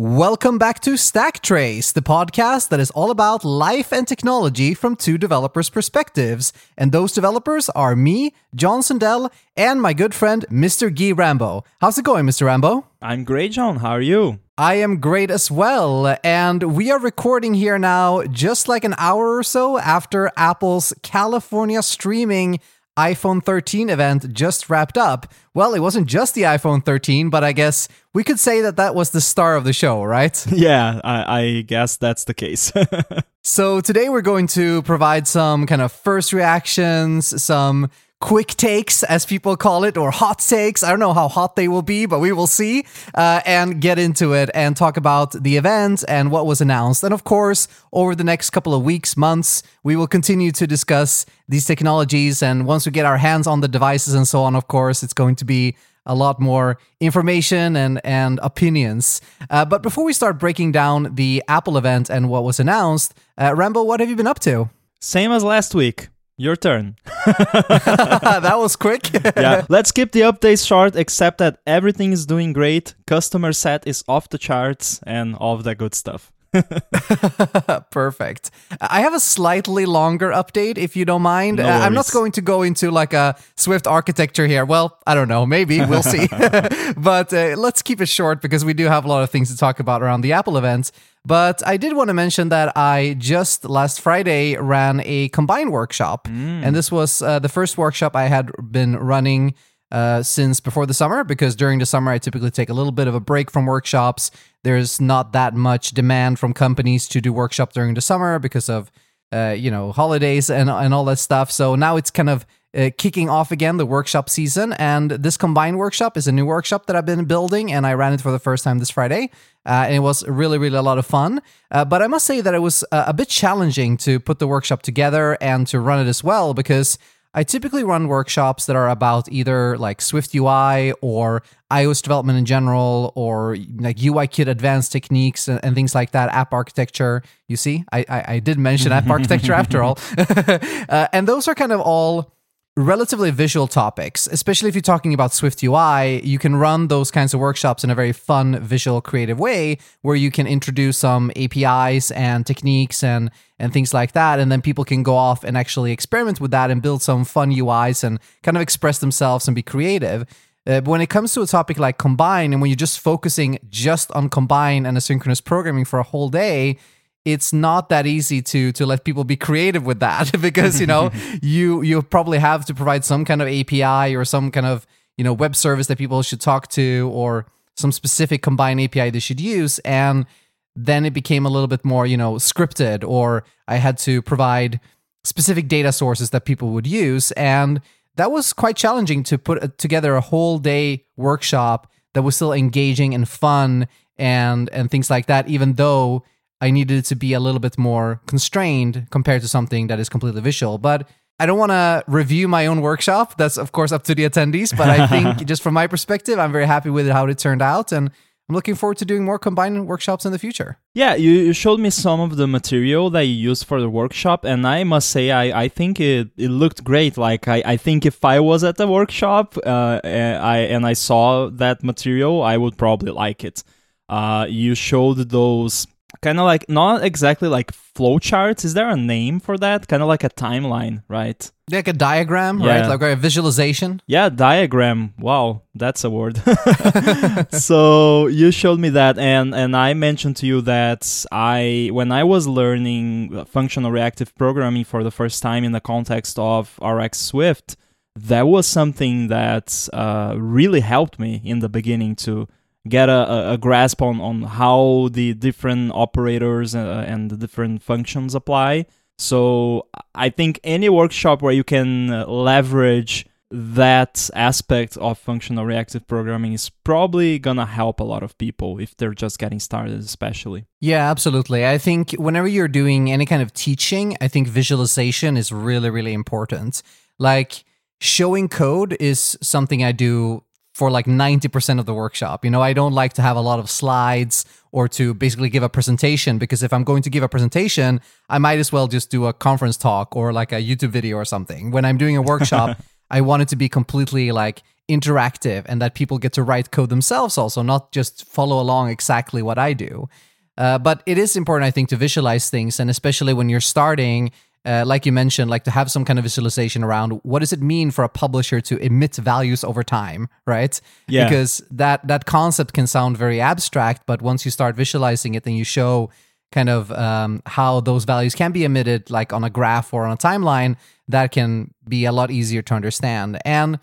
Welcome back to Stack Trace, the podcast that is all about life and technology from two developers' perspectives. And those developers are me, John Sundell, and my good friend, Mr. Guy Rambo. How's it going, Mr. Rambo? I'm great, John. How are you? I am great as well. And we are recording here now just like an hour or so after Apple's California streaming iPhone 13 event just wrapped up. Well, it wasn't just the iPhone 13, but I guess we could say that that was the star of the show, right? Yeah, I, I guess that's the case. so today we're going to provide some kind of first reactions, some quick takes, as people call it, or hot takes. I don't know how hot they will be, but we will see. Uh, and get into it and talk about the event and what was announced. And of course, over the next couple of weeks, months, we will continue to discuss these technologies. And once we get our hands on the devices and so on, of course, it's going to be a lot more information and and opinions. Uh, but before we start breaking down the Apple event and what was announced, uh, Rambo, what have you been up to? Same as last week. Your turn. that was quick. yeah, let's keep the updates short, except that everything is doing great. Customer set is off the charts and all of that good stuff. Perfect. I have a slightly longer update if you don't mind. No Uh, I'm not going to go into like a Swift architecture here. Well, I don't know. Maybe we'll see. but uh, let's keep it short because we do have a lot of things to talk about around the Apple event. But I did want to mention that I just last Friday ran a Combine workshop. And this was uh, the first workshop I had been running uh, since before the summer because during the summer I typically take a little bit of a break from workshops. There's not that much demand from companies to do workshop during the summer because of uh, you know holidays and and all that stuff. So now it's kind of uh, kicking off again the workshop season, and this Combine workshop is a new workshop that I've been building, and I ran it for the first time this Friday, uh, and it was really really a lot of fun. Uh, but I must say that it was a bit challenging to put the workshop together and to run it as well because. I typically run workshops that are about either like Swift UI or iOS development in general, or like UIKit advanced techniques and, and things like that, app architecture. You see, I I, I did mention app architecture after all, uh, and those are kind of all relatively visual topics, especially if you're talking about Swift UI, you can run those kinds of workshops in a very fun, visual, creative way where you can introduce some APIs and techniques and and things like that, and then people can go off and actually experiment with that and build some fun UIs and kind of express themselves and be creative. Uh, but when it comes to a topic like combine, and when you're just focusing just on combine and asynchronous programming for a whole day, it's not that easy to to let people be creative with that because you know you you probably have to provide some kind of API or some kind of you know web service that people should talk to or some specific Combine API they should use. And then it became a little bit more you know scripted or I had to provide specific data sources that people would use. And that was quite challenging to put uh, together a whole day workshop that was still engaging and fun and and things like that even though I needed it to be a little bit more constrained compared to something that is completely visual. But I don't want to review my own workshop. That's of course up to the attendees. But I think just from my perspective, I'm very happy with how it turned out, and I'm looking forward to doing more Combine workshops in the future. Yeah, you, you showed me some of the material that you used for the workshop, and I must say, I, I think it, it looked great. Like, I, I think if I was at the workshop uh, and, I, and I saw that material, I would probably like it. Uh, you showed those kind of like, not exactly like flowcharts. Is there a name for that? Kind of like a timeline, right? Like a diagram, Yeah. right? Like a visualization. Yeah, diagram. Wow, that's a word. so you showed me that, and and I mentioned to you that I when I was learning functional reactive programming for the first time in the context of RxSwift, that was something that uh, really helped me in the beginning to get a, a- grasp on, on how the different operators uh, and the different functions apply. So I think any workshop where you can uh, leverage that aspect of functional reactive programming is probably gonna help a lot of people if they're just getting started, especially. Yeah, absolutely. I think whenever you're doing any kind of teaching, I think visualization is really, really important. Like showing code is something I do for like 90% of the workshop. You know, I don't like to have a lot of slides or to basically give a presentation because if I'm going to give a presentation, I might as well just do a conference talk or like a YouTube video or something. When I'm doing a workshop, I want it to be completely like interactive and that people get to write code themselves also, not just follow along exactly what I do. Uh, but it is important, I think, to visualize things, and especially when you're starting, uh, like you mentioned, like to have some kind of visualization around what does it mean for a publisher to emit values over time, right? Yeah. Because that that concept can sound very abstract, but once you start visualizing it, then you show kind of um, how those values can be emitted, like on a graph or on a timeline. That can be a lot easier to understand. And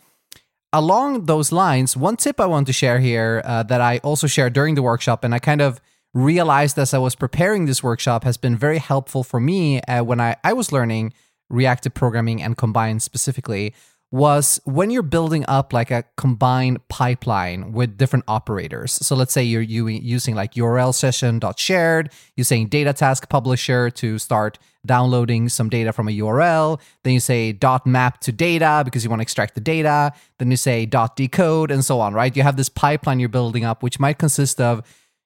along those lines, one tip I want to share here uh, that I also shared during the workshop, and I kind of realized as I was preparing this workshop has been very helpful for me uh, when I, I was learning reactive programming and combine specifically was when you're building up like a Combine pipeline with different operators. So let's say you're using like URL session.shared, you're saying data task publisher to start downloading some data from a URL. Then you say dot map to data because you want to extract the data. Then you say dot decode and so on, right? You have this pipeline you're building up, which might consist of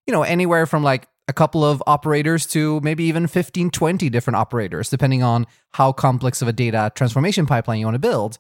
you know, anywhere from like a couple of operators to maybe even 15, 20 different operators, depending on how complex of a data transformation pipeline you want to build.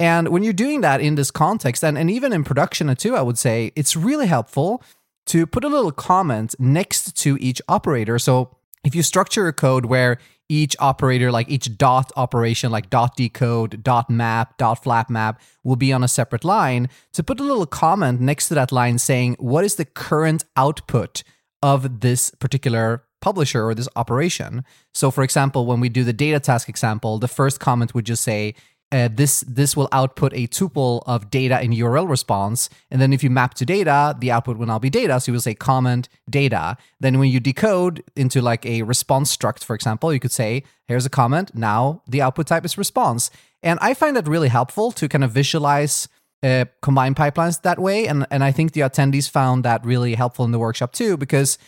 And when you're doing that in this context, and, and even in production too, I would say it's really helpful to put a little comment next to each operator. So if you structure a code where each operator, like each dot operation, like dot decode, dot map, dot flat map, will be on a separate line, to put a little comment next to that line saying, what is the current output of this particular publisher or this operation? So, for example, when we do the data task example, the first comment would just say, uh, this this will output a tuple of data in URL response, and then if you map to data, the output will now be data. So you will say comment data. Then when you decode into like a response struct, for example, you could say here's a comment. Now the output type is response, and I find that really helpful to kind of visualize uh, pipelines that way. And and I think the attendees found that really helpful in the workshop too, because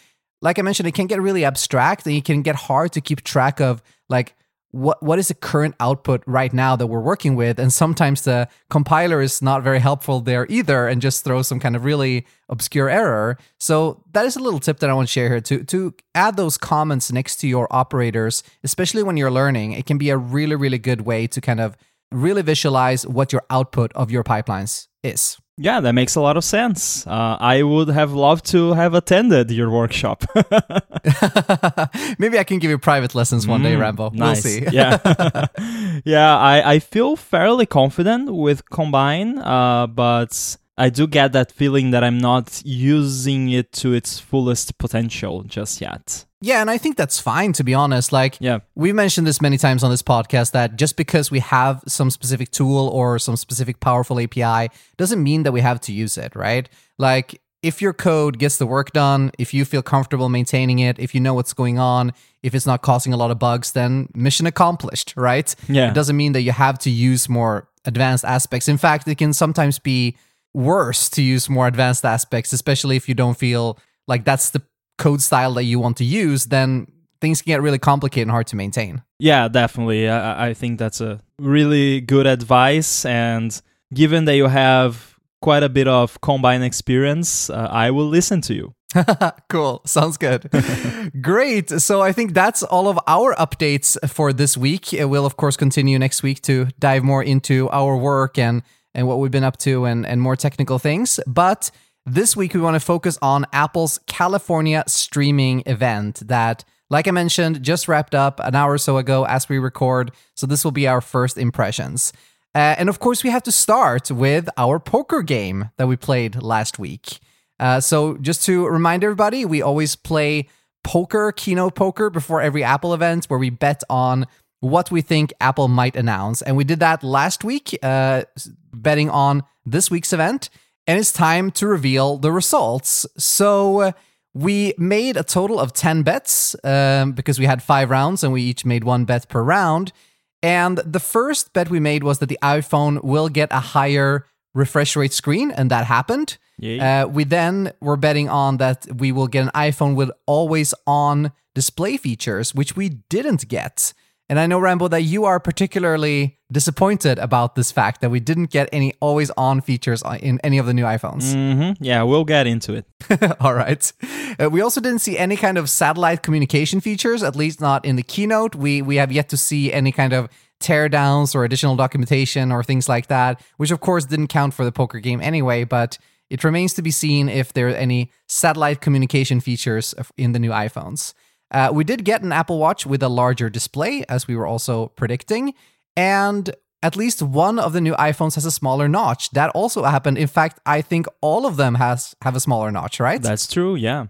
like I mentioned, it can get really abstract and it can get hard to keep track of like what what is the current output right now that we're working with? And sometimes the compiler is not very helpful there either and just throws some kind of really obscure error. So that is a little tip that i want to share here to to add those comments next to your operators especially when you're learning. It can be a really really good way to kind of really visualize what your output of your pipelines is yeah, that makes a lot of sense. Uh, I would have loved to have attended your workshop. Maybe I can give you private lessons one mm, day, Rambo. Nice. We'll see. yeah, yeah. I, I feel fairly confident with Combine, uh, but I do get that feeling that I'm not using it to its fullest potential just yet. Yeah, and I think that's fine to be honest. Like, yeah. we mentioned this many times on this podcast that just because we have some specific tool or some specific powerful API doesn't mean that we have to use it, right? Like, if your code gets the work done, if you feel comfortable maintaining it, if you know what's going on, if it's not causing a lot of bugs, then mission accomplished, right? Yeah. It doesn't mean that you have to use more advanced aspects. In fact, it can sometimes be worse to use more advanced aspects, especially if you don't feel like that's the code style that you want to use, then things can get really complicated and hard to maintain. Yeah, definitely. I, I think that's a really good advice. And given that you have quite a bit of combine experience, uh, I will listen to you. cool. Sounds good. Great. So I think that's all of our updates for this week. We'll, of course, continue next week to dive more into our work and, and what we've been up to and, and more technical things. But this week, we want to focus on Apple's California streaming event that, like I mentioned, just wrapped up an hour or so ago as we record. So, this will be our first impressions. Uh, and of course, we have to start with our poker game that we played last week. Uh, so, just to remind everybody, we always play poker, keynote poker, before every Apple event where we bet on what we think Apple might announce. And we did that last week, uh, betting on this week's event and it's time to reveal the results. So uh, we made a total of 10 bets um, because we had five rounds and we each made one bet per round. And the first bet we made was that the iPhone will get a higher refresh rate screen, and that happened. Uh, we then were betting on that we will get an iPhone with always on display features, which we didn't get. And I know, Rambo, that you are particularly disappointed about this fact that we didn't get any always on features in any of the new iPhones. Mm-hmm. Yeah, we'll get into it. All right. Uh, we also didn't see any kind of satellite communication features, at least not in the keynote. We, we have yet to see any kind of teardowns or additional documentation or things like that, which of course didn't count for the poker game anyway, but it remains to be seen if there are any satellite communication features in the new iPhones. Uh, we did get an Apple Watch with a larger display, as we were also predicting, and at least one of the new iPhones has a smaller notch. That also happened. In fact, I think all of them has have a smaller notch, right? That's true, yeah.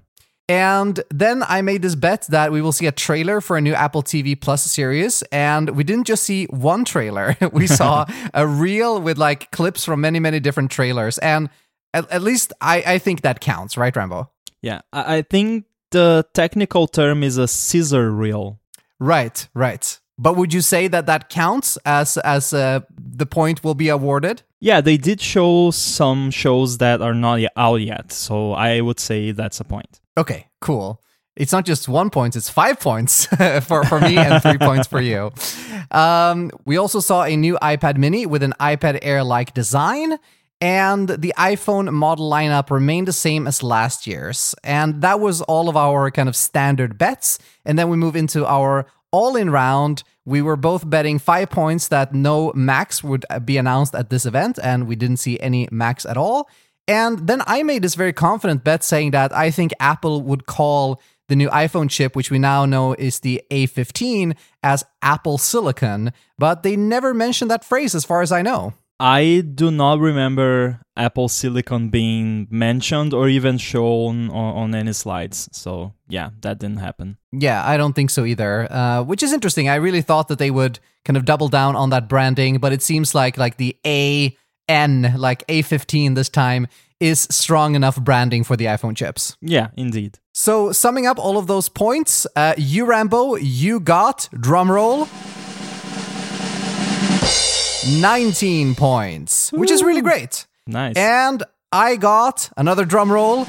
And then I made this bet that we will see a trailer for a new Apple TV Plus series. And we didn't just see one trailer, we saw a reel with like clips from many, many different trailers. And at, at least I, I think that counts, right, Rambo? Yeah, I, I think the technical term is a sizzle reel. Right, right. But would you say that that counts as as uh, the point will be awarded? Yeah, they did show some shows that are not out yet, so I would say that's a point. Okay, cool. It's not just one point; it's five points for for me and three points for you. Um, we also saw a new iPad Mini with an iPad Air-like design. And the iPhone model lineup remained the same as last year's. And that was all of our kind of standard bets. And then we move into our all in round, we were both betting five points that no Max would uh, be announced at this event, and we didn't see any Max at all. And then I made this very confident bet saying that I think Apple would call the new iPhone chip, which we now know is the A15, as Apple Silicon, but they never mentioned that phrase as far as I know. I do not remember Apple Silicon being mentioned or even shown on, on, any slides. So, yeah, that didn't happen. Yeah, I don't think so either. Uh, which is interesting. I really thought that they would kind of double down on that branding, but it seems like like the A N, like A15 this time, is strong enough branding for the iPhone chips. Yeah, indeed. So, summing up all of those points, uh, you, Rambo, you got, drumroll, 19 points, which is really great. Nice. And I got another drum roll.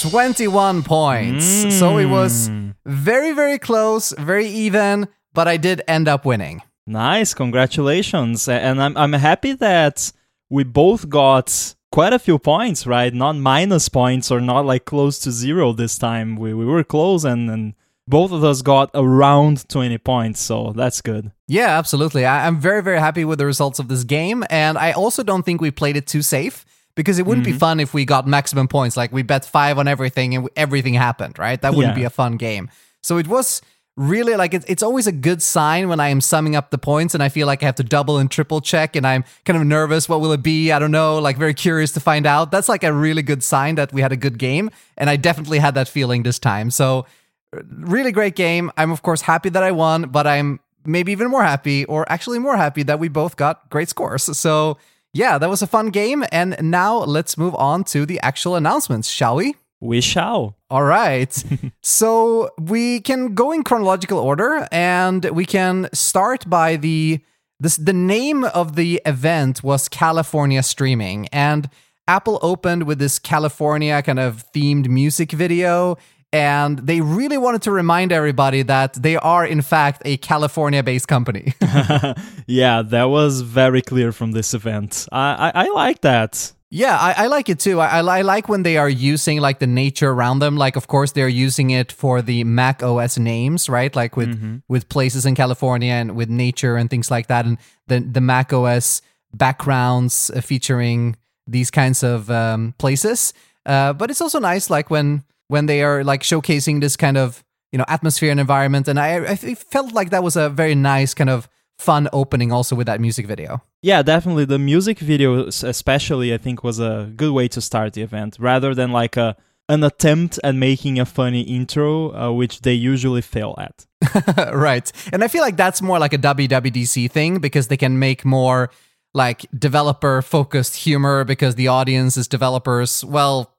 21 points. Mm. So it was mm. very, very close, very even, but I did end up winning. Nice. Congratulations. And I'm, I'm happy that we both got quite a few points, right? Not minus points or not like close to zero this time. We, we were close and, and both of us got around 20 points, so that's good. Yeah, absolutely. I- am very, very happy with the results of this game, and I also don't think we played it too safe because it wouldn't mm-hmm. be fun if we got maximum points. Like we bet five on everything and everything happened, right? That wouldn't yeah. be a fun game. So it was really like it's, it's always a good sign when I am summing up the points and I feel like I have to double and triple check and I'm kind of nervous. What will it be? I don't know, like very curious to find out. That's like a really good sign that we had a good game. And I definitely had that feeling this time. So really great game. I'm of course happy that I won, but I'm maybe even more happy, or actually more happy that we both got great scores. So yeah, that was a fun game. And now let's move on to the actual announcements, shall we? We shall. All right. so we can go in chronological order and we can start by the this the name of the event was California streaming and Apple opened with this California kind of themed music video and they really wanted to remind everybody that they are in fact a california based company yeah that was very clear from this event i i, I like that yeah, I, I, like it too. I, I, like when they are using like the nature around them. Like, of course, they're using it for the Mac OS names, right? Like with mm-hmm. with places in California and with nature and things like that, and the the Mac OS backgrounds uh, featuring these kinds of um, places. Uh, but it's also nice, like when when they are like showcasing this kind of you know atmosphere and environment. And I, I felt like that was a very nice kind of fun opening also with that music video. Yeah, definitely. The music video, especially, I think, was a good way to start the event rather than like a an attempt at making a funny intro, uh, which they usually fail at. right. And I feel like that's more like a WWDC thing because they can make more like developer focused humor because the audience is developers. Well,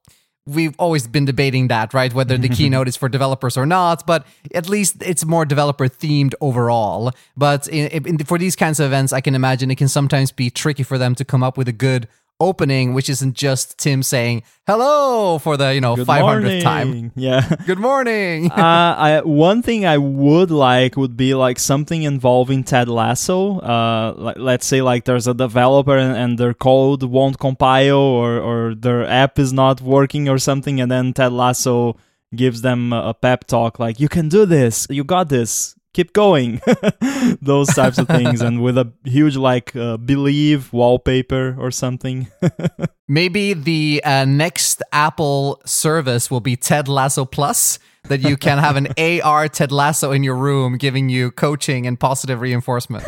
we've always been debating that, right? Whether the keynote is for developers or not, but at least it's more developer themed overall. But in, in, for these kinds of events, I can imagine it can sometimes be tricky for them to come up with a good opening, which isn't just Tim saying hello for the you know five hundredth time. Yeah. Good morning. uh, I, one thing I would like would be like something involving Ted Lasso. Uh, like, let's say like there's a developer and, and, their code won't compile or or their app is not working or something, and then Ted Lasso gives them a pep talk like you can do this, you got this keep going. Those types of things and with a huge like uh, believe wallpaper or something. Maybe the uh, next apple service will be ted lasso plus that you can have an ar ted lasso in your room giving you coaching and positive reinforcement.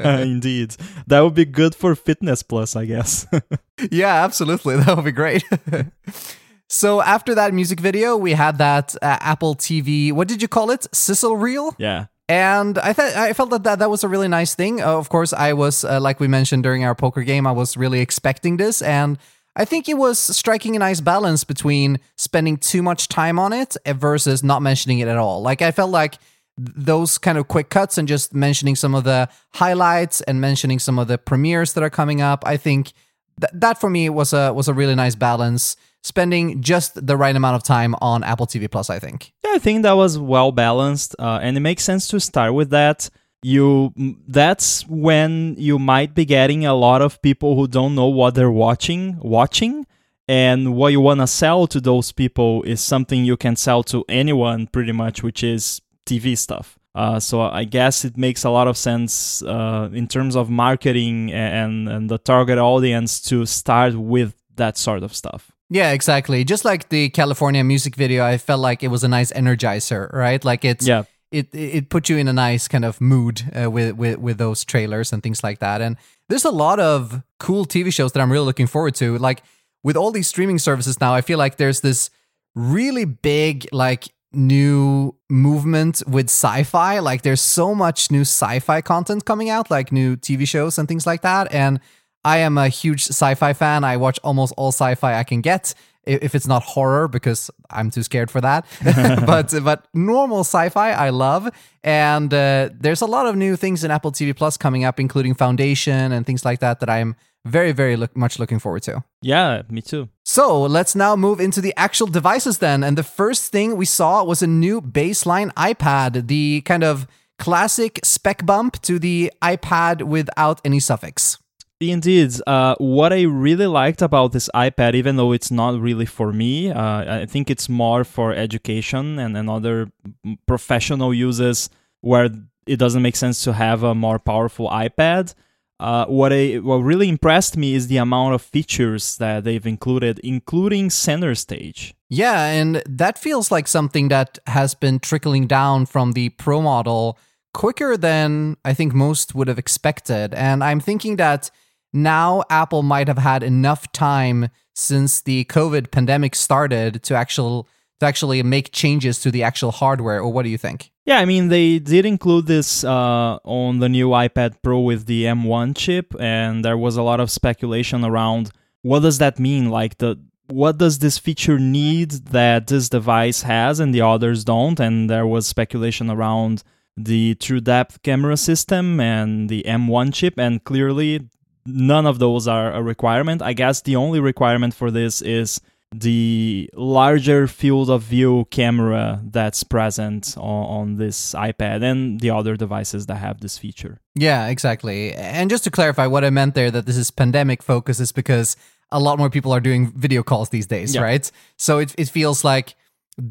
Indeed. That would be good for fitness plus i guess. Yeah absolutely. That would be great So after that music video, we had that uh, Apple TV. What did you call it? Sizzle reel. Yeah. And I thought I felt that, that that was a really nice thing. Uh, of course, I was uh, like we mentioned during our poker game, I was really expecting this, and I think it was striking a nice balance between spending too much time on it versus not mentioning it at all. Like I felt like those kind of quick cuts and just mentioning some of the highlights and mentioning some of the premieres that are coming up. I think th- that for me was a was a really nice balance spending just the right amount of time on Apple TV Plus, I think. Yeah, I think that was well balanced, uh, and it makes sense to start with that. You that's when you might be getting a lot of people who don't know what they're watching watching and what you want to sell to those people is something you can sell to anyone pretty much which is tv stuff uh, so i guess it makes a lot of sense uh, in terms of marketing and, and the target audience to start with that sort of stuff yeah, exactly. Just like the California music video, I felt like it was a nice energizer, right? Like it's yeah. it it put you in a nice kind of mood uh, with with with those trailers and things like that. And there's a lot of cool TV shows that I'm really looking forward to. Like with all these streaming services now, I feel like there's this really big like new movement with sci-fi. Like there's so much new sci-fi content coming out, like new TV shows and things like that. And I am a huge sci-fi fan. I watch almost all sci-fi I can get if it's not horror because I'm too scared for that. but but normal sci-fi I love, and uh, there's a lot of new things in Apple TV Plus coming up, including Foundation and things like that that I'm very very look, much looking forward to. Yeah, me too. So let's now move into the actual devices then, and the first thing we saw was a new baseline iPad, the kind of classic spec bump to the iPad without any suffix. Indeed. Uh, what I really liked about this iPad, even though it's not really for me, uh, I think it's more for education and, and other professional uses where it doesn't make sense to have a more powerful iPad. Uh, what I what really impressed me is the amount of features that they've included, including center stage. Yeah, and that feels like something that has been trickling down from the Pro model quicker than I think most would have expected. And I'm thinking that now Apple might have had enough time since the COVID pandemic started to actual to actually make changes to the actual hardware. Or what do you think? Yeah, I mean they did include this uh, on the new iPad Pro with the M1 chip, and there was a lot of speculation around what does that mean. Like the what does this feature need that this device has and the others don't? And there was speculation around the true depth camera system and the M1 chip, and clearly none of those are a requirement. I guess the only requirement for this is the larger field of view camera that's present on, on, this iPad and the other devices that have this feature. Yeah, exactly. And just to clarify, what I meant there that this is pandemic focus is because a lot more people are doing video calls these days, yeah. right? So it, it feels like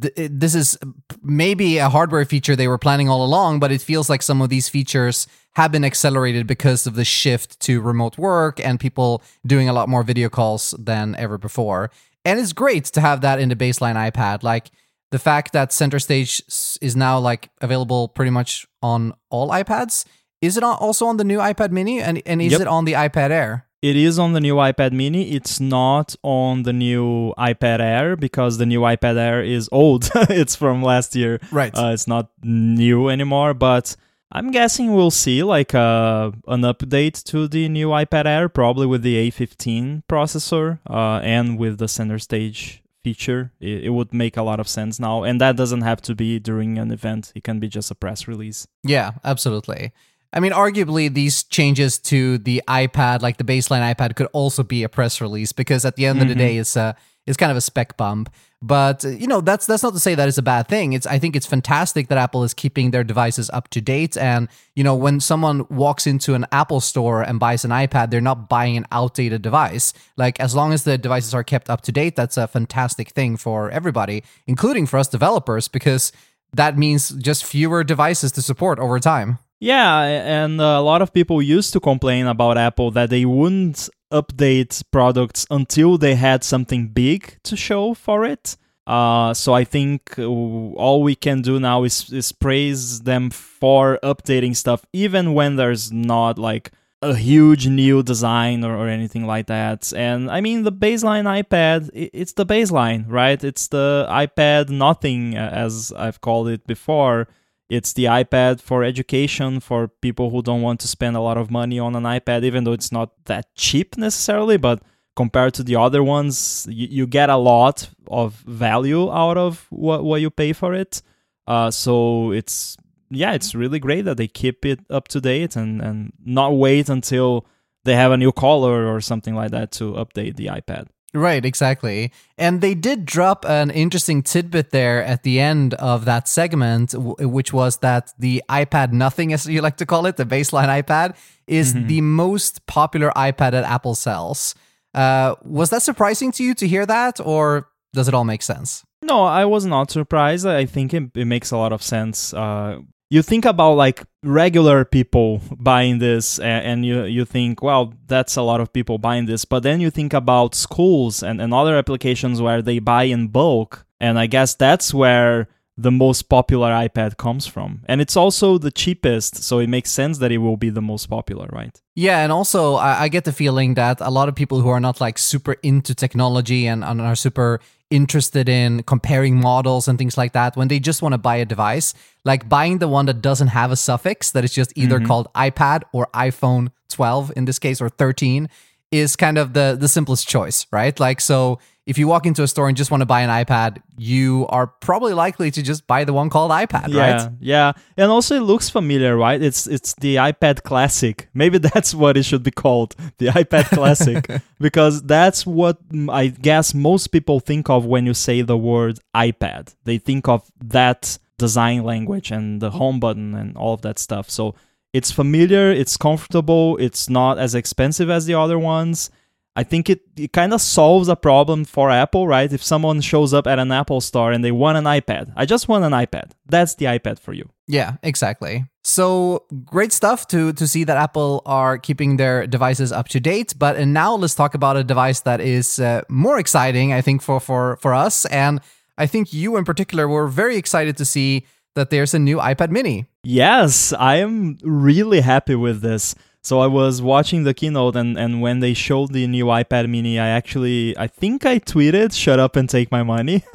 th- this is uh, maybe a hardware feature they were planning all along, but it feels like some of these features have been accelerated because of the shift to remote work and people doing a lot more video calls than ever before. And it's great to have that in the baseline iPad. Like the fact that Center Stage is now like available pretty much on all iPads. Is it also on the new iPad Mini and and is yep. it on the iPad Air? It is on the new iPad mini. It's not on the new iPad Air because the new iPad Air is old. it's from last year. Right. Uh, it's not new anymore, but I'm guessing we'll see like uh, an update to the new iPad Air, probably with the A15 processor uh, and with the center stage feature. It, it, would make a lot of sense now. And that doesn't have to be during an event, it can be just a press release. Yeah, absolutely. I mean, arguably, these changes to the iPad, like the baseline iPad, could also be a press release because at the end mm-hmm. of the mm-hmm. day, it's a it's kind of a spec bump. But you know, that's that's not to say that it's a bad thing. It's I think it's fantastic that Apple is keeping their devices up to date. And you know, when someone walks into an Apple store and buys an iPad, they're not buying an outdated device. Like as long as the devices are kept up to date, that's a fantastic thing for everybody, including for us developers, because that means just fewer devices to support over time. Yeah, and a lot of people used to complain about Apple that they wouldn't update products until they had something big to show for it. Uh, so I think uh, all we can do now is, is praise them for updating stuff, even when there's not like a huge new design or, or anything like that. And I mean, the baseline iPad, it's the baseline, right? It's the iPad nothing, as I've called it before. It's the iPad for education for people who don't want to spend a lot of money on an iPad, even though it's not that cheap necessarily. But compared to the other ones, you, you get a lot of value out of what, what you pay for it. Uh, so it's yeah, it's really great that they keep it up to date and, and not wait until they have a new color or something like that to update the iPad. Right, exactly. And they did drop an interesting tidbit there at the end of that segment, which was that the iPad Nothing, as you like to call it, the baseline iPad, is mm-hmm. the most popular iPad that Apple sells. Uh, was that surprising to you to hear that, or does it all make sense? No, I was not surprised. I think it, it makes a lot of sense. Uh, you think about like regular people buying this and, you, you think well that's a lot of people buying this but then you think about schools and, and other applications where they buy in bulk and i guess that's where the most popular ipad comes from. And it's also the cheapest so it makes sense that it will be the most popular right? Yeah and also i, I get the feeling that a lot of people who are not like super into technology and, and are super interested in comparing models and things like that when they just want to buy a device like buying the one that doesn't have a suffix that is just either mm-hmm. called ipad or iphone 12 in this case or 13 is kind of the the simplest choice right like so if you walk into a store and just want to buy an iPad, you are probably likely to just buy the one called iPad, yeah, right? Yeah, and also it looks familiar, right? It's it's the iPad Classic. Maybe that's what it should be called, the iPad Classic, because that's what I guess most people think of when you say the word iPad. They think of that design language and the home button and all of that stuff. So it's familiar, it's comfortable, it's not as expensive as the other ones I think it, it kind of solves a problem for Apple, right? If someone shows up at an Apple store and they want an iPad, I just want an iPad. That's the iPad for you. Yeah, exactly. So great stuff to to see that Apple are keeping their devices up to date. But and now let's talk about a device that is uh, more exciting, I think, for for for us. And I think you in particular were very excited to see that there's a new iPad Mini. Yes, I am really happy with this. So I was watching the keynote and, and when they showed the new iPad mini, I actually I think I tweeted, shut up and take my money.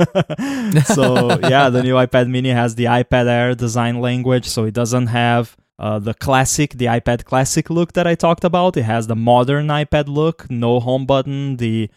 so yeah, the new iPad mini has the iPad Air design language, so it doesn't have uh, the classic, the iPad classic look that I talked about. It has the modern iPad look, no home button, the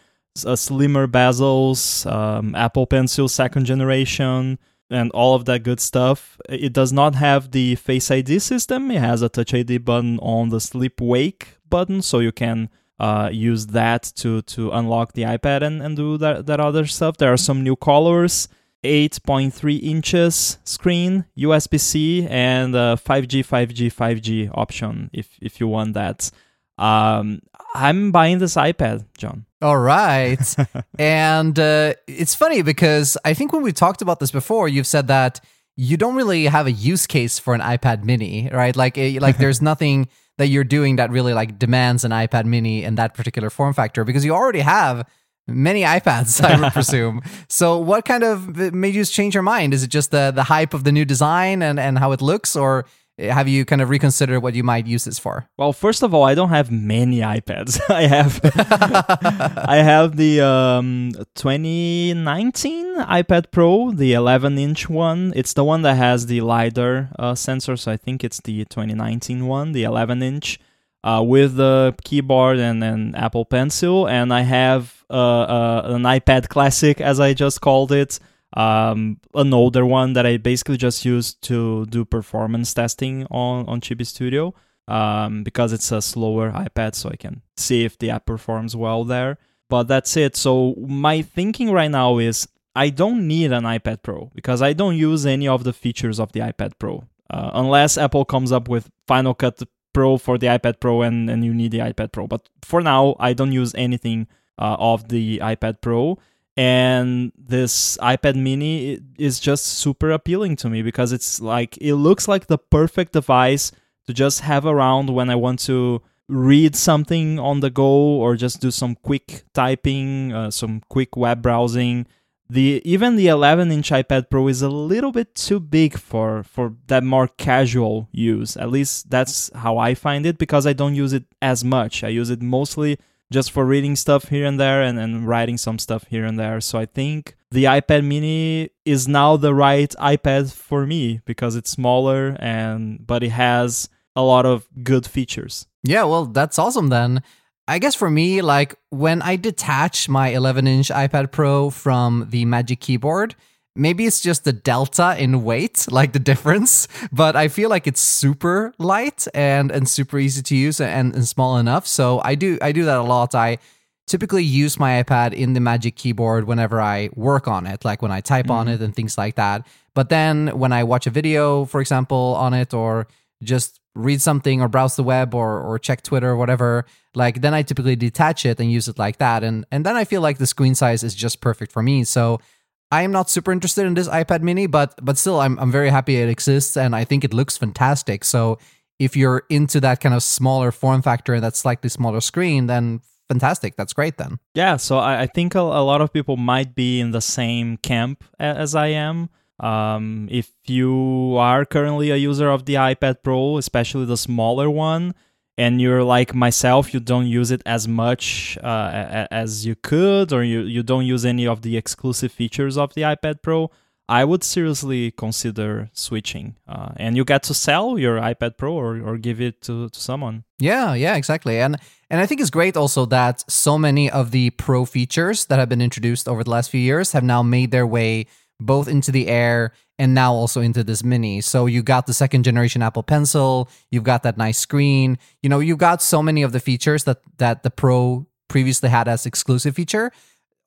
uh, slimmer bezels, um, Apple Pencil second generation, and all of that good stuff. It does not have the Face ID system. It has a Touch ID button on the Sleep Wake button, so you can uh, use that to to unlock the iPad and, and do that, that other stuff. There are some new colors. 8.3 inches screen, USB C, and 5G, 5G, 5G option if if you want that. Um, I'm buying this iPad, John. All right. and uh, it's funny because I think when we talked about this before, you've said that you don't really have a use case for an iPad mini, right? Like eh, like there's nothing that you're doing that really like demands an iPad mini in that particular form factor because you already have many iPads, I would presume. So what kind of eh, made you change your mind? Is it just the the hype of the new design and and how it looks or have you kind of reconsidered what you might use this for? Well, first of all, I don't have many iPads. I have I have the um, 2019 iPad Pro, the 11 inch one. It's the one that has the lidar uh, sensor, so I think it's the 2019 one, the 11 inch, uh, with the keyboard and then Apple Pencil. And I have uh, uh an iPad Classic, as I just called it um, an older one that I basically just used to do performance testing on on Chibi Studio um, because it's a slower iPad, so I can see if the app performs well there. But that's it. So my thinking right now is I don't need an iPad Pro because I don't use any of the features of the iPad Pro uh, unless Apple comes up with Final Cut Pro for the iPad Pro and, and you need the iPad Pro. But for now, I don't use anything uh, of the iPad Pro and this iPad mini is just super appealing to me because it's like it looks like the perfect device to just have around when I want to read something on the go or just do some quick typing, uh, some quick web browsing. The even the 11 inch iPad Pro is a little bit too big for for that more casual use. At least that's how I find it because I don't use it as much. I use it mostly just for reading stuff here and there and, and writing some stuff here and there. So I think the iPad mini is now the right iPad for me because it's smaller and but it has a lot of good features. Yeah, well, that's awesome then. I guess for me, like when I detach my 11 inch iPad Pro from the Magic Keyboard, maybe it's just the delta in weight, like the difference, but I feel like it's super light and and super easy to use and, and small enough. So I do I do that a lot. I typically use my iPad in the Magic Keyboard whenever I work on it, like when I type mm-hmm. on it and things like that. But then when I watch a video, for example, on it or just read something or browse the web or or check Twitter or whatever, like then I typically detach it and use it like that. And and then I feel like the screen size is just perfect for me. So I am not super interested in this iPad mini, but but still I'm I'm very happy it exists and I think it looks fantastic. So if you're into that kind of smaller form factor and that slightly smaller screen, then fantastic. That's great then. Yeah, so I, I think a, a, lot of people might be in the same camp as I am. Um, if you are currently a user of the iPad Pro, especially the smaller one, and you're like myself, you don't use it as much uh, as you could, or you, you don't use any of the exclusive features of the iPad Pro, I would seriously consider switching. Uh, and you get to sell your iPad Pro or, or give it to, to someone. Yeah, yeah, exactly. And and I think it's great also that so many of the Pro features that have been introduced over the last few years have now made their way both into the air and now also into this mini. So you got the second generation Apple Pencil, you've got that nice screen. You know, you got so many of the features that that the Pro previously had as exclusive feature.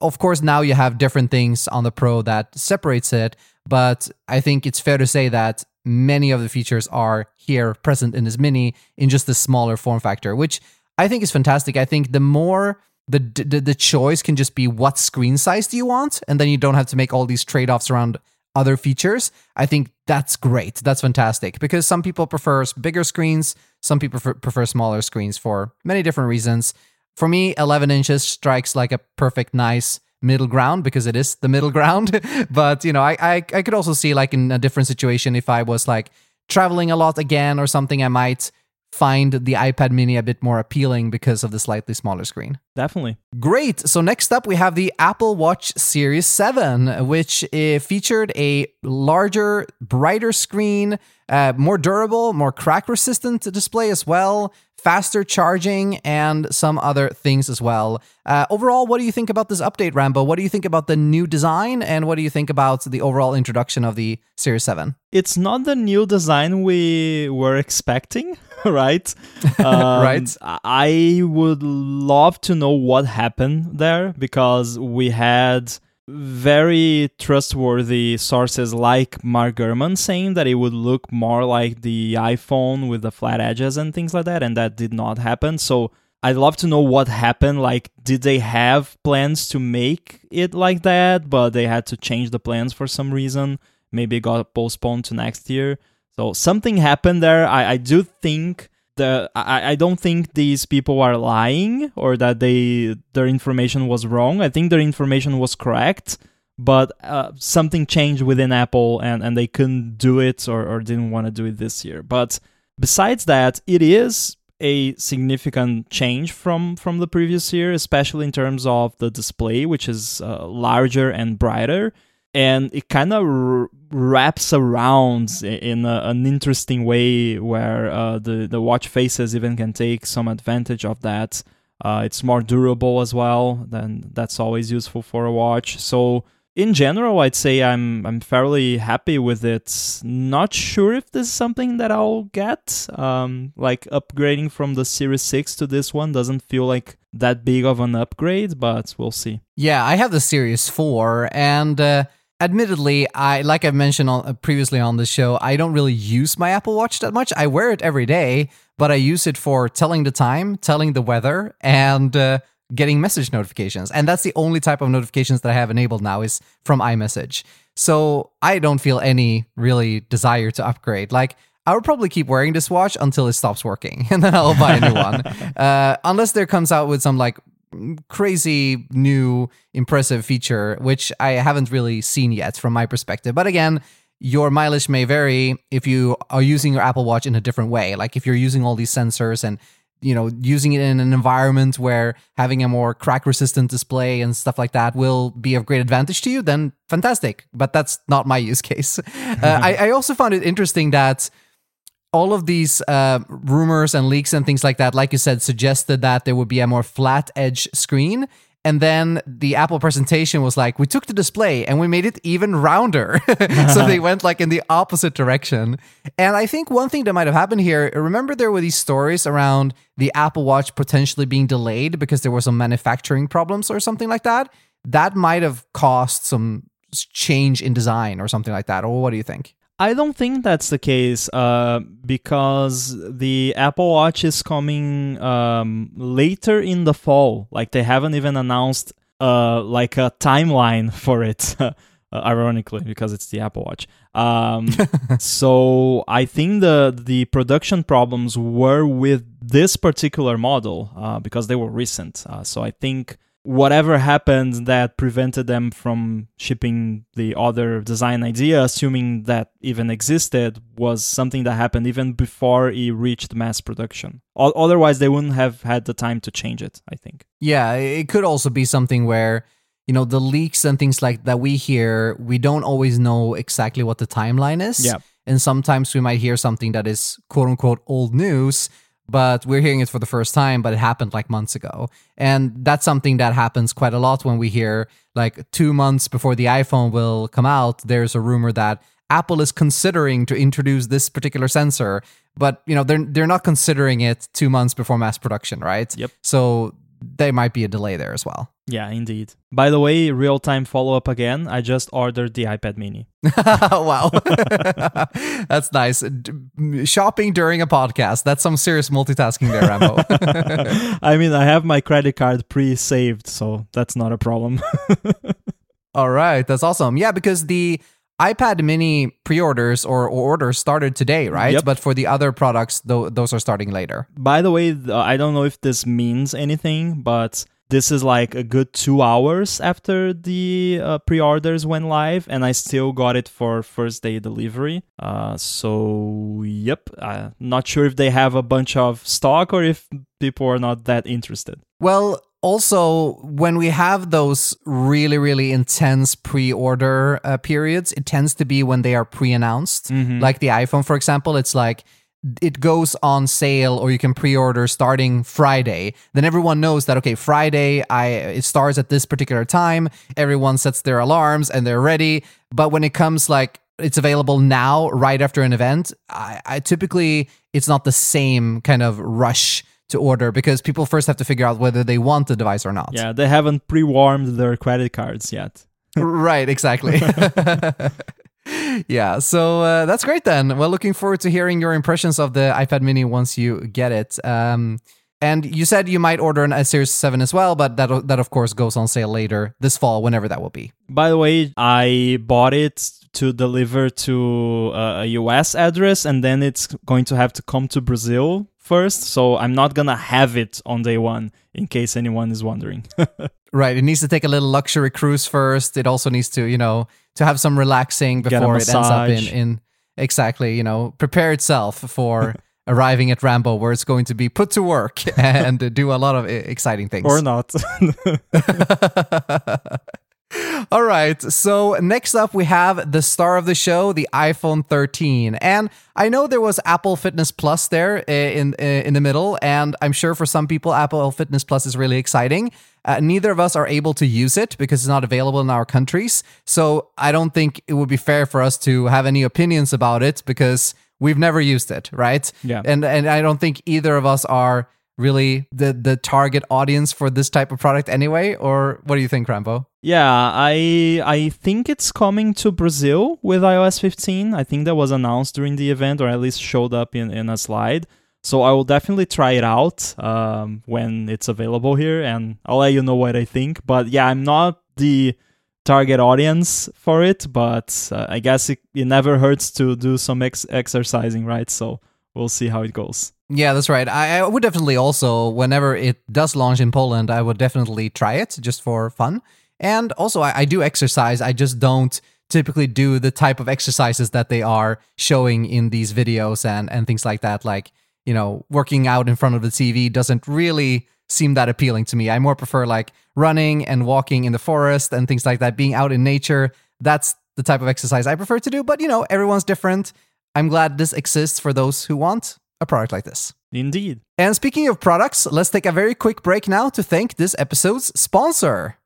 Of course, now you have different things on the Pro that separates it, but I think it's fair to say that many of the features are here present in this mini in just a smaller form factor, which I think is fantastic. I think the more the, the the choice can just be what screen size do you want, and then you don't have to make all these trade offs around other features. I think that's great. That's fantastic because some people prefer bigger screens, some people prefer, prefer smaller screens for many different reasons. For me, 11 inches strikes like a perfect, nice middle ground because it is the middle ground. but you know, I, I I could also see like in a different situation if I was like traveling a lot again or something, I might find the iPad mini a bit more appealing because of the slightly smaller screen. Definitely. Great. So next up we have the Apple Watch Series 7, which uh, featured a larger, brighter screen, uh, more durable, more crack resistant display as well, faster charging, and some other things as well. Uh, overall, what do you think about this update, Rambo? What do you think about the new design, and what do you think about the overall introduction of the Series 7? It's not the new design we were expecting, right? Um, right. I would love to know what happened there because we had very trustworthy sources like Mark Gurman saying that it would look more like the iPhone with the flat edges and things like that, and that did not happen. So I'd love to know what happened. Like, did they have plans to make it like that, but they had to change the plans for some reason? Maybe it got postponed to next year. So something happened there. I, I do think the I, I don't think these people are lying or that they their information was wrong. I think their information was correct, but uh, something changed within Apple and, and they couldn't do it or, or didn't want to do it this year. But besides that, it is a significant change from from the previous year, especially in terms of the display, which is uh, larger and brighter and it kind of r- wraps around in a, an interesting way where uh, the the watch faces even can take some advantage of that. Uh, it's more durable as well. Then that's always useful for a watch. So in general, I'd say I'm I'm fairly happy with it. Not sure if this is something that I'll get. Um, like upgrading from the Series Six to this one doesn't feel like that big of an upgrade, but we'll see. Yeah, I have the Series Four, and uh, admittedly, I like I've mentioned on, uh, previously on the show, I don't really use my Apple Watch that much. I wear it every day, but I use it for telling the time, telling the weather, and uh, getting message notifications. And that's the only type of notifications that I have enabled now is from iMessage. So I don't feel any really desire to upgrade. Like I would probably keep wearing this watch until it stops working, and then I'll buy a new one. Uh, unless there comes out with some like crazy new impressive feature, which I haven't really seen yet from my perspective. But again, your mileage may vary if you are using your Apple Watch in a different way. Like if you're using all these sensors and you know using it in an environment where having a more crack resistant display and stuff like that will be of great advantage to you then fantastic but that's not my use case uh, I, I also found it interesting that all of these uh, rumors and leaks and things like that, like you said, suggested that there would be a more flat edge screen. And then the Apple presentation was like, we took the display and we made it even rounder. so they went like in the opposite direction. And I think one thing that might have happened here, remember there were these stories around the Apple Watch potentially being delayed because there were some manufacturing problems or something like that. That might have caused some change in design or something like that. Or what do you think? I don't think that's the case uh, because the Apple Watch is coming um, later in the fall. Like they haven't even announced uh, like a timeline for it. ironically, because it's the Apple Watch. Um, so I think the the production problems were with this particular model uh, because they were recent. Uh, so I think whatever happened that prevented them from shipping the other design idea, assuming that even existed, was something that happened even before it reached mass production. O- otherwise, they wouldn't have had the time to change it, I think. Yeah, it could also be something where, you know, the leaks and things like that we hear, we don't always know exactly what the timeline is. Yeah. And sometimes we might hear something that is quote unquote old news but we're hearing it for the first time, but it happened like months ago. And that's something that happens quite a lot when we hear like two months before the iPhone will come out, there's a rumor that Apple is considering to introduce this particular sensor, but you know, they're they're not considering it two months before mass production, right? Yep. So there might be a delay there as well. Yeah, indeed. By the way, real time follow up again. I just ordered the iPad mini. wow. That's nice. D- shopping during a podcast. That's some serious multitasking there, Rambo. I mean, I have my credit card pre saved, so that's not a problem. All right. That's awesome. Yeah, because the iPad mini pre orders or, or, orders started today, right? Yep. But for the other products, th- those are starting later. By the way, I don't know if this means anything, but this is like a good two hours after the uh, pre-orders went live and i still got it for first day delivery. Uh, so yep uh, not sure if they have a bunch of stock or if people are not that interested. Well also when we have those really really intense pre-order uh, periods it tends to be when they are pre-announced. Mhm. like the iphone for example it's like it goes on sale or you can pre-order starting Friday then everyone knows that okay Friday I it starts at this particular time. Everyone sets their alarms and they're ready. But when it comes like it's available now right after an event I, I typically it's not the same kind of rush to order because people first have to figure out whether they want the device or not. Yeah they haven't pre-warmed their credit cards yet. Right exactly yeah so uh, that's great then well looking forward to hearing your impressions of the ipad mini once you get it um, and you said you might order an S Series 7 as well, but that that of course goes on sale later this fall, whenever that will be. by the way i bought it to deliver to a us address and then it's going to have to come to brazil first so i'm not gonna have it on day one in case anyone is wondering Right, it needs to take a little luxury cruise first. It also needs to, you know, to have some relaxing before it ends up in in exactly, you know, prepare itself for arriving at Rambo, where it's going to be put to work and do a lot of exciting things. or not All right. So next up, we have the star of the show, the iPhone 13, and I know there was Apple Fitness Plus there uh, in uh, in the middle, and I'm sure for some people, Apple Fitness Plus is really exciting. Uh, neither of us are able to use it because it's not available in our countries. So I don't think it would be fair for us to have any opinions about it because we've never used it, right? Yeah. And and I don't think either of us are really the the target audience for this type of product anyway. Or what do you think, Rambo? Yeah, I I think it's coming to Brazil with iOS 15. I think that was announced during the event, or at least showed up in, in a slide. So I will definitely try it out um, when it's available here, and I'll let you know what I think. But yeah, I'm not the target audience for it, but uh, I guess it, it never hurts to do some ex- exercising, right? So we'll see how it goes. Yeah, that's right. I, I would definitely also, whenever it does launch in Poland, I would definitely try it just for fun. And also, I, I do exercise. I just don't typically do the type of exercises that they are showing in these videos and, and things like that. Like, you know, working out in front of the TV doesn't really seem that appealing to me. I more prefer like running and walking in the forest and things like that, being out in nature. That's the type of exercise I prefer to do. But, you know, everyone's different. I'm glad this exists for those who want a product like this. Indeed. And speaking of products, let's take a very quick break now to thank this episode's sponsor.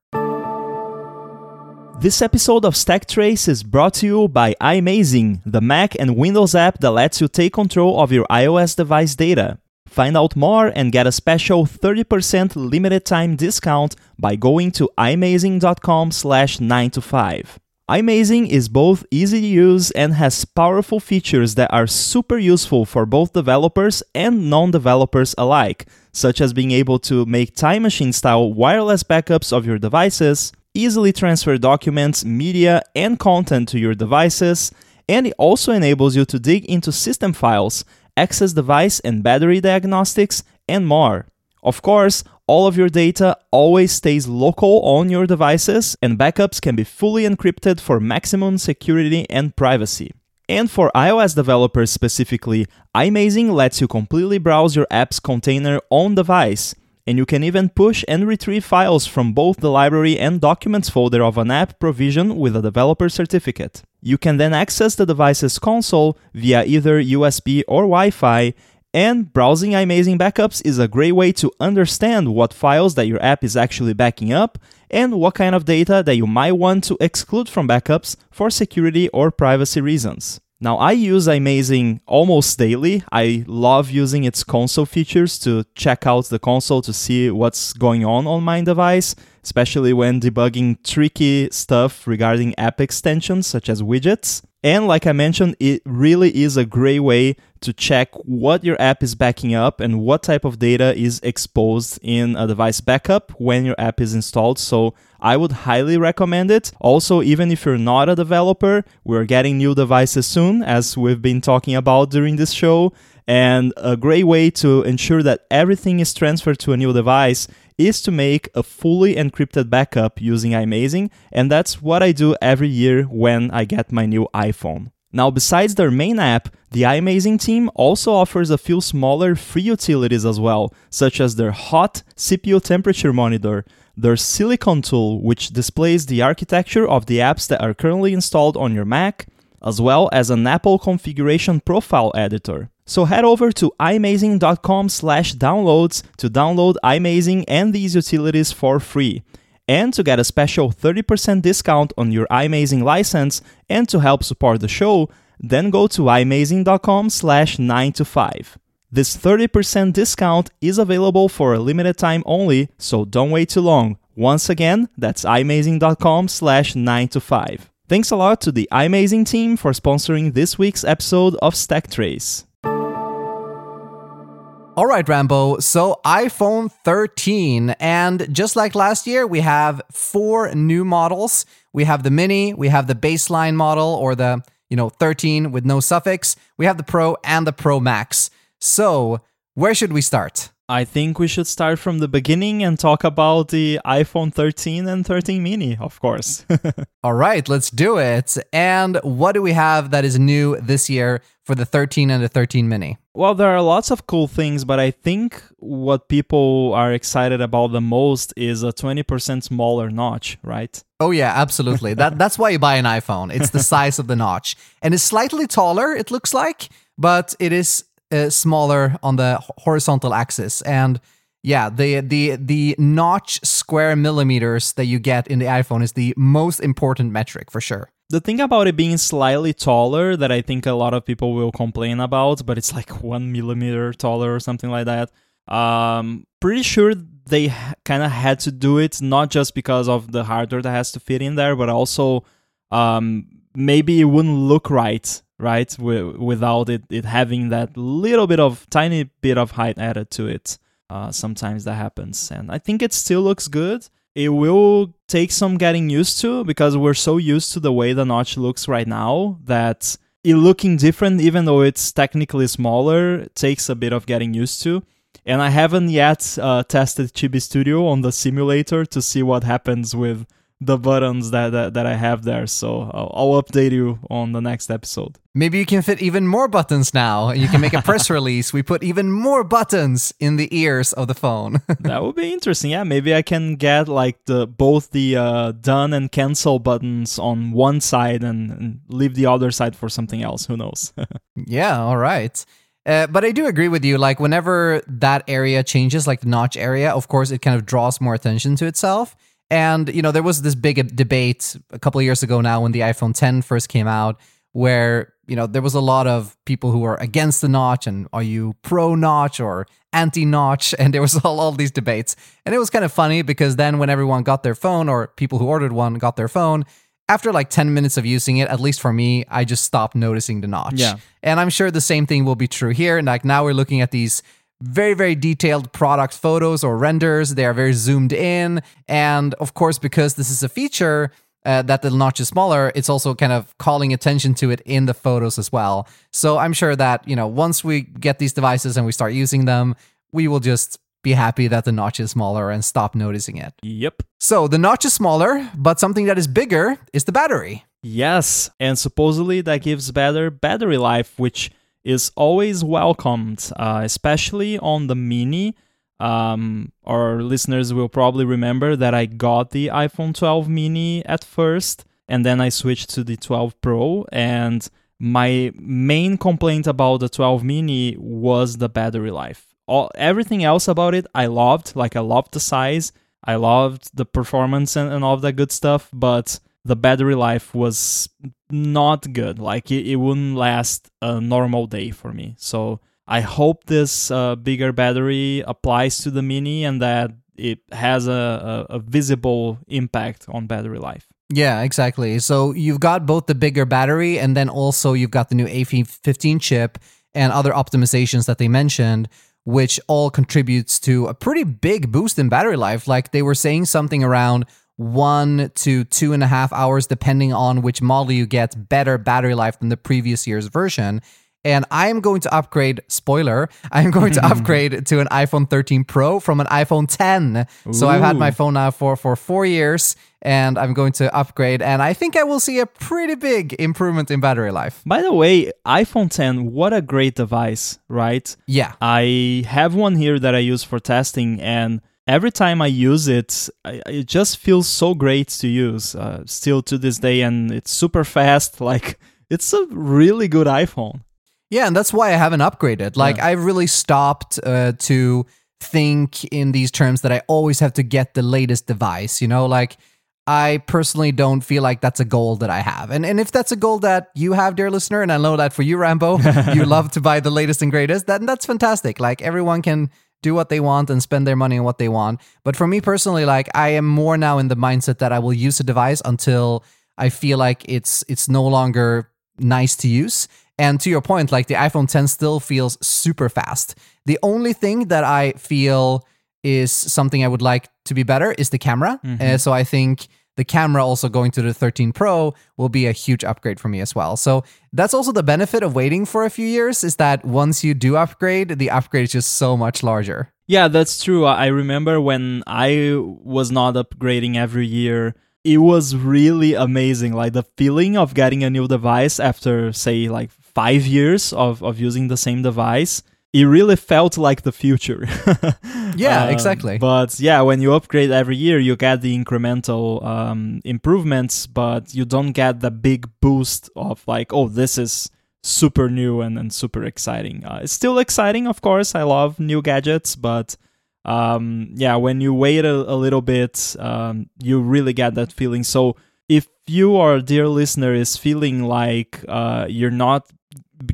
This episode of Stack Trace is brought to you by iMazing, the Mac and Windows app that lets you take control of your iOS device data. Find out more and get a special 30% limited time discount by going to imazing.com slash 9 to 5. iMazing is both easy to use and has powerful features that are super useful for both developers and non-developers alike, such as being able to make time machine style wireless backups of your devices, easily transfer documents, media, and content to your devices, and it also enables you to dig into system files, access device and battery diagnostics, and more. Of course, all of your data always stays local on your devices, and backups can be fully encrypted for maximum security and privacy. And for iOS developers specifically, iMazing lets you completely browse your app's container on device, and you can even push and retrieve files from both the library and documents folder of an app provision with a developer certificate. You can then access the device's console via either USB or Wi Fi, and browsing iMazing backups is a great way to understand what files that your app is actually backing up and what kind of data that you might want to exclude from backups for security or privacy reasons. Now, I use iMazing almost daily. I love using its console features to check out the console to see what's going on on my device, especially when debugging tricky stuff regarding app extensions such as widgets. And like I mentioned, it really is a great way to check what your app is backing up and what type of data is exposed in a device backup when your app is installed. So I would highly recommend it. Also, even if you're not a developer, we're getting new devices soon, as we've been talking about during this show. And a great way to ensure that everything is transferred to a new device is to make a fully encrypted backup using iMazing, and that's what I do every year when I get my new iPhone. Now, besides their main app, the iMazing team also offers a few smaller free utilities as well, such as their hot CPU temperature monitor, their Silicon tool, which displays the architecture of the apps that are currently installed on your Mac, as well as an Apple configuration profile editor. So head over to imazing.com slash downloads to download iMazing and these utilities for free. And to get a special 30% discount on your iMazing license and to help support the show, then go to imazing.com slash 9 to 5. This 30% discount is available for a limited time only, so don't wait too long. Once again, that's imazing.com slash 9 to 5. Thanks a lot to the iMazing team for sponsoring this week's episode of Stack Trace. All right, Rambo. So, iPhone 13. And just like last year, we have four new models. We have the mini, we have the baseline model or the, you know, 13 with no suffix. We have the Pro and the Pro Max. So, where should we start? I think we should start from the beginning and talk about the iPhone 13 and 13 mini, of course. All right, let's do it. And what do we have that is new this year for the 13 and the 13 mini? Well, there are lots of cool things, but I think what people are excited about the most is a 20% smaller notch, right? Oh yeah, absolutely. that that's why you buy an iPhone. It's the size of the notch. And it's slightly taller, it looks like, but it is uh, smaller on the horizontal axis and yeah the the the notch square millimeters that you get in the iphone is the most important metric for sure the thing about it being slightly taller that i think a lot of people will complain about but it's like one millimeter taller or something like that um pretty sure they ha- kind of had to do it not just because of the hardware that has to fit in there but also um maybe it wouldn't look right right? W- without it, it having that little bit of tiny bit of height added to it. Uh, sometimes that happens, and I think it still looks good. It will take some getting used to because we're so used to the way the notch looks right now that it looking different, even though it's technically smaller, takes a bit of getting used to. And I haven't yet uh, tested Chibi Studio on the simulator to see what happens with the buttons that, that, that I have there. So I'll, I'll, update you on the next episode. Maybe you can fit even more buttons now. You can make a press release. We put even more buttons in the ears of the phone. that would be interesting. Yeah, maybe I can get like the both the uh, done and cancel buttons on one side and, and leave the other side for something else. Who knows? yeah. All right. Uh, but I do agree with you. Like, whenever that area changes, like the notch area, of course, it kind of draws more attention to itself. And, you know, there was this big debate a couple of years ago now when the iPhone 10 first came out, where, you know, there was a lot of people who were against the notch and are you pro notch or anti notch? And there was all, all these debates. And it was kind of funny because then when everyone got their phone or people who ordered one got their phone, after like 10 minutes of using it, at least for me, I just stopped noticing the notch. Yeah. And I'm sure the same thing will be true here. And like now we're looking at these very, very detailed product photos or renders. They are very zoomed in. And of course, because this is a feature uh, that the notch is smaller, it's also kind of calling attention to it in the photos as well. So I'm sure that, you know, once we get these devices and we start using them, we will just be happy that the notch is smaller and stop noticing it. Yep. So the notch is smaller, but something that is bigger is the battery. Yes, and supposedly that gives better battery life, which is always welcomed, uh, especially on the mini. Um, our listeners will probably remember that I got the iPhone 12 mini at first, and then I switched to the 12 Pro. And my main complaint about the 12 mini was the battery life. All, everything else about it, I loved. Like, I loved the size, I loved the performance, and, and all that good stuff, but the battery life was not good. Like it, it wouldn't last a normal day for me. So I hope this uh, bigger battery applies to the Mini and that it has a, a, a visible impact on battery life. Yeah, exactly. So you've got both the bigger battery and then also you've got the new A15 chip and other optimizations that they mentioned, which all contributes to a pretty big boost in battery life. Like they were saying something around one to two and a half hours, depending on which model you get, better battery life than the previous year's version. And I am going to upgrade, spoiler, I am going to upgrade to an iPhone 13 Pro from an iPhone 10. Ooh. So I've had my phone now for, for four years and I'm going to upgrade. And I think I will see a pretty big improvement in battery life. By the way, iPhone 10, what a great device, right? Yeah. I have one here that I use for testing and every time I use it, I, it just feels so great to use. Uh, still to this day, and it's super fast. Like it's a really good iPhone. Yeah, and that's why I haven't upgraded. Like yeah. I really stopped uh, to think in these terms that I always have to get the latest device. You know, like. I personally don't feel like that's a goal that I have. And and if that's a goal that you have, dear listener, and I know that for you, Rambo, you love to buy the latest and greatest, then that's fantastic. Like everyone can do what they want and spend their money on what they want. But for me personally, like I am more now in the mindset that I will use a device until I feel like it's it's no longer nice to use. And to your point, like the iPhone 10 still feels super fast. The only thing that I feel is something I would like to be better is the camera. Mm-hmm. Uh, so I think the camera also going to the 13 Pro will be a huge upgrade for me as well. So that's also the benefit of waiting for a few years is that once you do upgrade, the upgrade is just so much larger. Yeah, that's true. I remember when I was not upgrading every year, it was really amazing. Like the feeling of getting a new device after, say, like five years of, of using the same device it really felt like the future. yeah, um, exactly. But yeah, when you upgrade every year, you get the incremental um, improvements, but you don't get the big boost of like, oh, this is super new and, and super exciting. Uh, it's still exciting, of course. I love new gadgets, but um, yeah, when you wait a, a little bit, um, you really get that feeling. So if you, our dear listener, is feeling like uh, you're not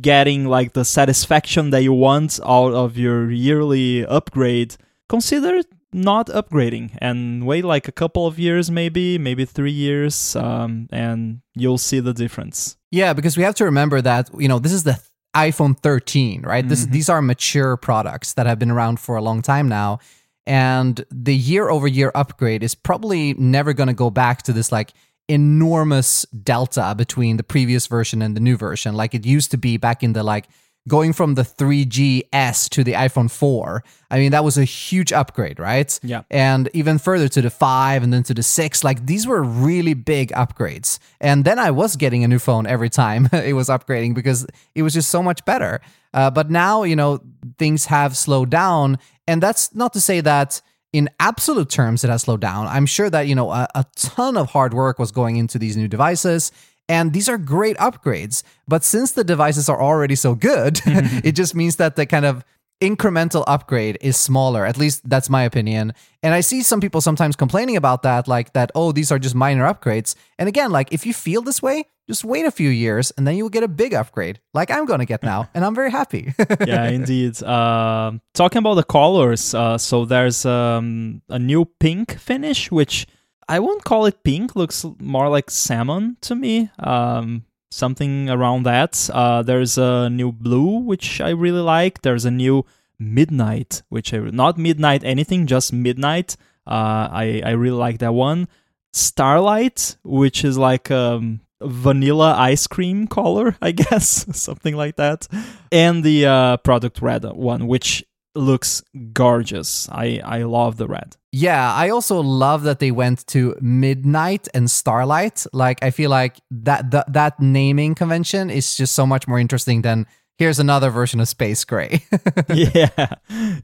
getting like the satisfaction that you want out of your yearly upgrade, consider not upgrading and wait like a couple of years maybe maybe three years um, and you'll see the difference Yeah, because we have to remember that, you know, this is the iPhone 13, right? This these are mature products that have been around for a long time now. And the year over year upgrade is probably never going to go back to this like enormous delta between the previous version and the new version like it used to be back in the like going from the 3GS to the iPhone 4. I mean, that was a huge upgrade, right? Yeah. And even further to the 5 and then to the 6. Like these were really big upgrades. And then I was getting a new phone every time it was upgrading because it was just so much better. Uh, but now, you know, things have slowed down. And that's not to say that in absolute terms it has slowed down. I'm sure that, you know, a, a ton of hard work was going into these new devices. And these are great upgrades. But since the devices are already so good, mm-hmm. it just means that the kind of incremental upgrade is smaller. At least that's my opinion. And I see some people sometimes complaining about that, like that, oh, these are just minor upgrades. And again, like if you feel this way, just wait a few years and then you'll get a big upgrade, like I'm going to get now. and I'm very happy. yeah, indeed. Uh, talking about the colors, uh, so there's um, a new pink finish, which I won't call it pink. Looks more like salmon to me. Um, something around that. Uh, there's a new blue, which I really like. There's a new midnight, which I not midnight anything, just midnight. Uh, I I really like that one. Starlight, which is like um, vanilla ice cream color, I guess, something like that. And the uh, product red one, which looks gorgeous. I I love the red. Yeah, I also love that they went to midnight and starlight. Like I feel like that that, that naming convention is just so much more interesting than here's another version of space gray. yeah.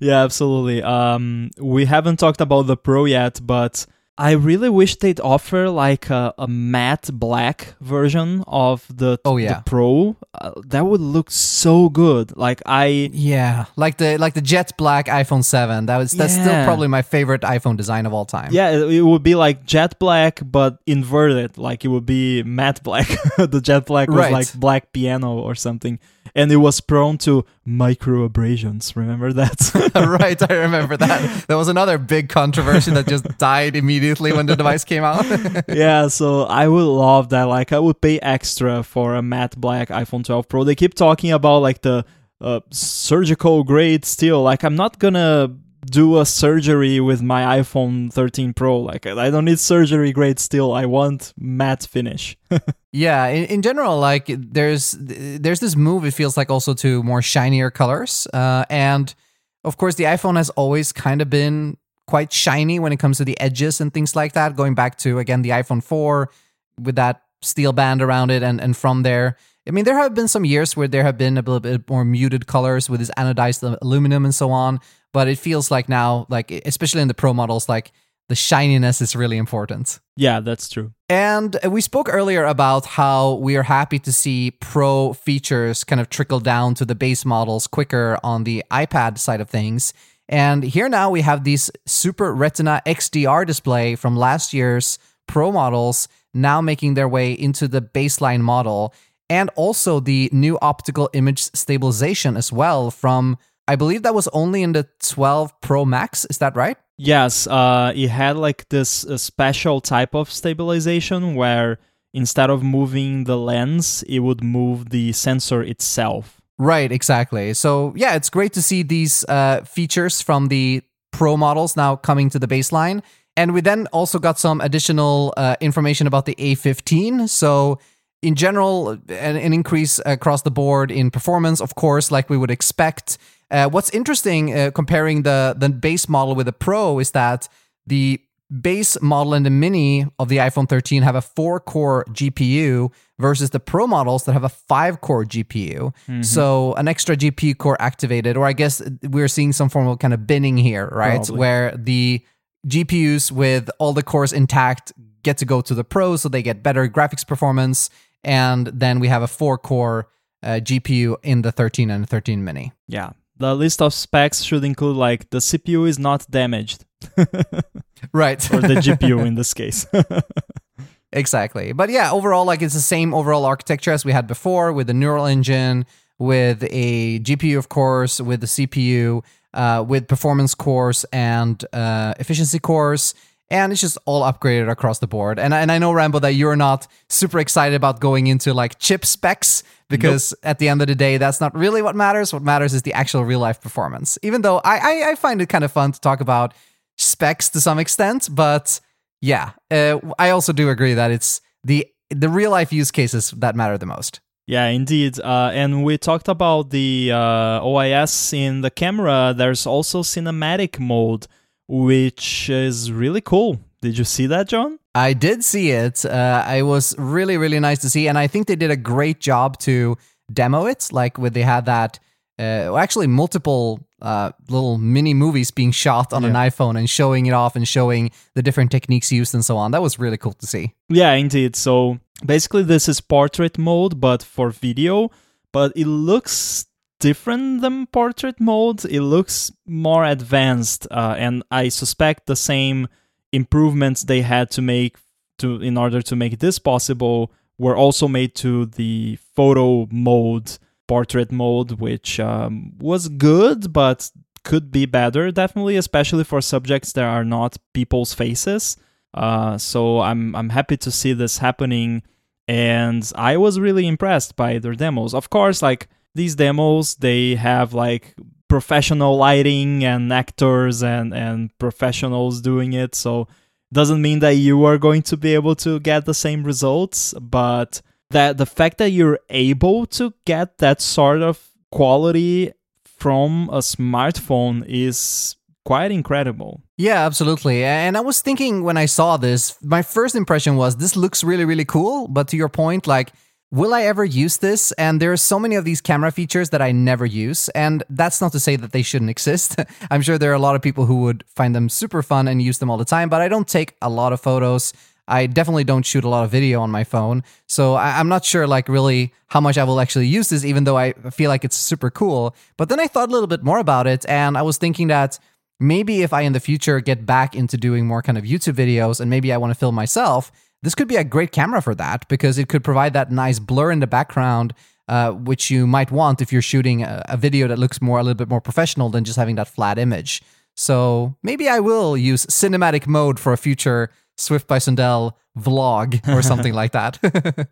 Yeah, absolutely. Um we haven't talked about the pro yet, but I really wish they'd offer like a, a matte black version of the, Oh, yeah. the Pro. Uh, that would look so good. Like I yeah, like the like the jet black iPhone 7. That was that's still probably my favorite iPhone design of all time. yeah, it, it would be like jet black but inverted. Like it would be matte black. the jet black was Right. like black piano or something. And it was prone to micro abrasions. Remember that? right, I remember that. That was another big controversy that just died immediately when the device came out. yeah, so I would love that. Like, I would pay extra for a matte black iPhone 12 Pro. They keep talking about like the uh, surgical grade steel. Like, I'm not gonna do a surgery with my iPhone 13 Pro. Like, I don't need surgery grade steel. I want matte finish. Yeah, in, in general, like there's there's this move. It feels like also to more shinier colors, uh, and of course, the iPhone has always kind of been quite shiny when it comes to the edges and things like that. Going back to again the iPhone 4 with that steel band around it, and and from there, I mean, there have been some years where there have been a little bit more muted colors with this anodized aluminum and so on. But it feels like now, like especially in the Pro models, like the shininess is really important. yeah, that's true. And we spoke earlier about how we are happy to see pro features kind of trickle down to the base models quicker on the iPad side of things. And here now we have these Super Retina XDR display from last year's Pro models now making their way into the baseline model. And also the new optical image stabilization as well from, I believe that was only in the 12 Pro Max. Is that right? Yes, uh, it had like this uh, special type of stabilization where instead of moving the lens, it would move the sensor itself. Right, exactly. So yeah, it's great to see these uh, features from the Pro models now coming to the baseline. And we then also got some additional uh, information about the A15. So in general, an, an increase across the board in performance, of course, like we would expect. Uh, what's interesting uh, comparing the the base model with the Pro is that the base model and the mini of the iPhone 13 have a four core GPU versus the Pro models that have a five core GPU. So an extra GPU core activated, or I guess we're seeing some form of kind of binning here, right? Probably. Where the GPUs with all the cores intact get to go to the Pro, so they get better graphics performance. And then we have a four core uh, GPU in the 13 and 13 mini. Yeah. The list of specs should include like the CPU is not damaged, Right. or the GPU in this case. Exactly. But yeah, overall, like it's the same overall architecture as we had before with the neural engine, with a GPU, of course, with the CPU, uh, with performance cores and uh, efficiency cores. And it's just all upgraded across the board. And and I know Rambo that you're not super excited about going into like chip specs because at the end of the day, that's not really what matters. What matters is the actual real life performance. Even though I I, I find it kind of fun to talk about specs to some extent, but yeah, uh, I also do agree that it's the the real life use cases that matter the most. Yeah, indeed. Uh, and we talked about the uh, OIS in the camera. There's also cinematic mode, which is really cool. Did you see that, John? I did see it. Uh, it was really, really nice to see. And I think they did a great job to demo it. Like, with they had that, uh, actually, multiple uh, little mini movies being shot on an iPhone and showing it off and showing the different techniques used and so on. That was really cool to see. Yeah, indeed. So basically, this is portrait mode, but for video. But it looks different than portrait mode. It looks more advanced, uh, and I suspect the same improvements they had to make to in order to make this possible were also made to the photo mode portrait mode, which um, was good, but could be better, definitely, especially for subjects that are not people's faces. Uh, so I'm I'm happy to see this happening, and I was really impressed by their demos. Of course, like these demos, they have like professional lighting and actors and and professionals doing it. So doesn't mean that you are going to be able to get the same results, but that the fact that you're able to get that sort of quality from a smartphone is quite incredible. Yeah, absolutely. And I was thinking when I saw this, my first impression was this looks really, really cool. But to your point, like, will I ever use this? And there are so many of these camera features that I never use. And that's not to say that they shouldn't exist. I'm sure there are a lot of people who would find them super fun and use them all the time, but I don't take a lot of photos. I definitely don't shoot a lot of video on my phone. So I, am not sure, like, really how much I will actually use this, even though I feel like it's super cool. But then I thought a little bit more about it, and I was thinking that maybe if I in the future get back into doing more kind of YouTube videos and maybe I want to film myself, this could be a great camera for that because it could provide that nice blur in the background. Uh, which you might want if you're shooting a, a video that looks more a little bit more professional than just having that flat image. So maybe I will use cinematic mode for a future Swift by Sundell vlog or something like that.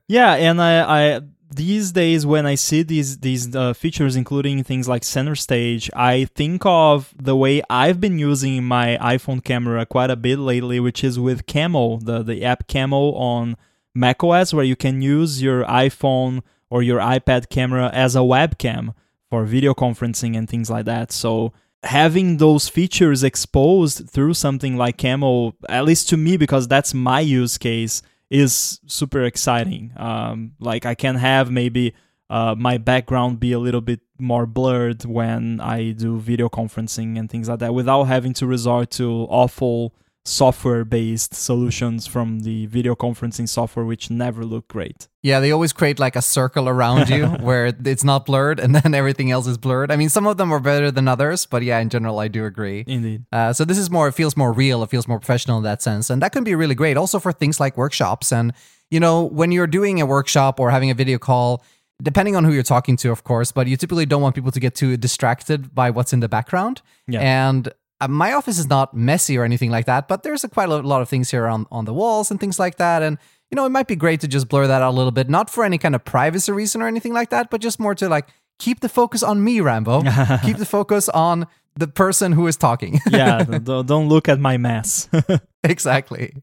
yeah, and I, I these days when I see these these uh, features, including things like center stage, I think of the way I've been using my iPhone camera quite a bit lately, which is with Camo, the the app Camo on macOS, where you can use your iPhone or your iPad camera as a webcam for video conferencing and things like that. So having those features exposed through something like Camo, at least to me, because that's my use case, is super exciting. Um, like I can have maybe uh, my background be a little bit more blurred when I do video conferencing and things like that without having to resort to awful software based solutions from the video conferencing software which never look great. Yeah, they always create like a circle around you where it's not blurred and then everything else is blurred. I mean, some of them are better than others, but yeah, in general, I do agree. Indeed. Uh, so this is more, it feels more real, it feels more professional in that sense. And that can be really great also for things like workshops. And, you know, when you're doing a workshop or having a video call, depending on who you're talking to, of course, but you typically don't want people to get too distracted by what's in the background. Yeah. And uh, my office is not messy or anything like that, but there's a quite a lot of things here on, on the walls and things like that. And, you know, it might be great to just blur that out a little bit, not for any kind of privacy reason or anything like that, but just more to like keep the focus on me, Rambo. keep the focus on the person who is talking. yeah, don't look at my mess. exactly.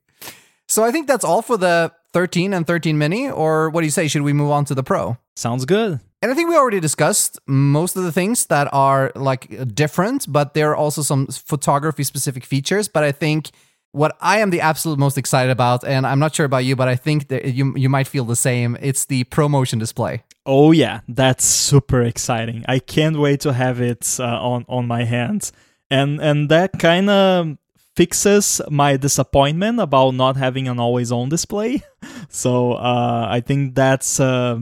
So I think that's all for the 13 and 13 mini, or what do you say? Should we move on to the Pro? Sounds good. And I think we already discussed most of the things that are like different, but there are also some photography specific features. But I think what I am the absolute most excited about, and I'm not sure about you, but I think that you you might feel the same. It's the ProMotion display. Oh yeah, that's super exciting! I can't wait to have it uh, on on my hands, and and that kind of fixes my disappointment about not having an always on display. so uh, I think that's uh,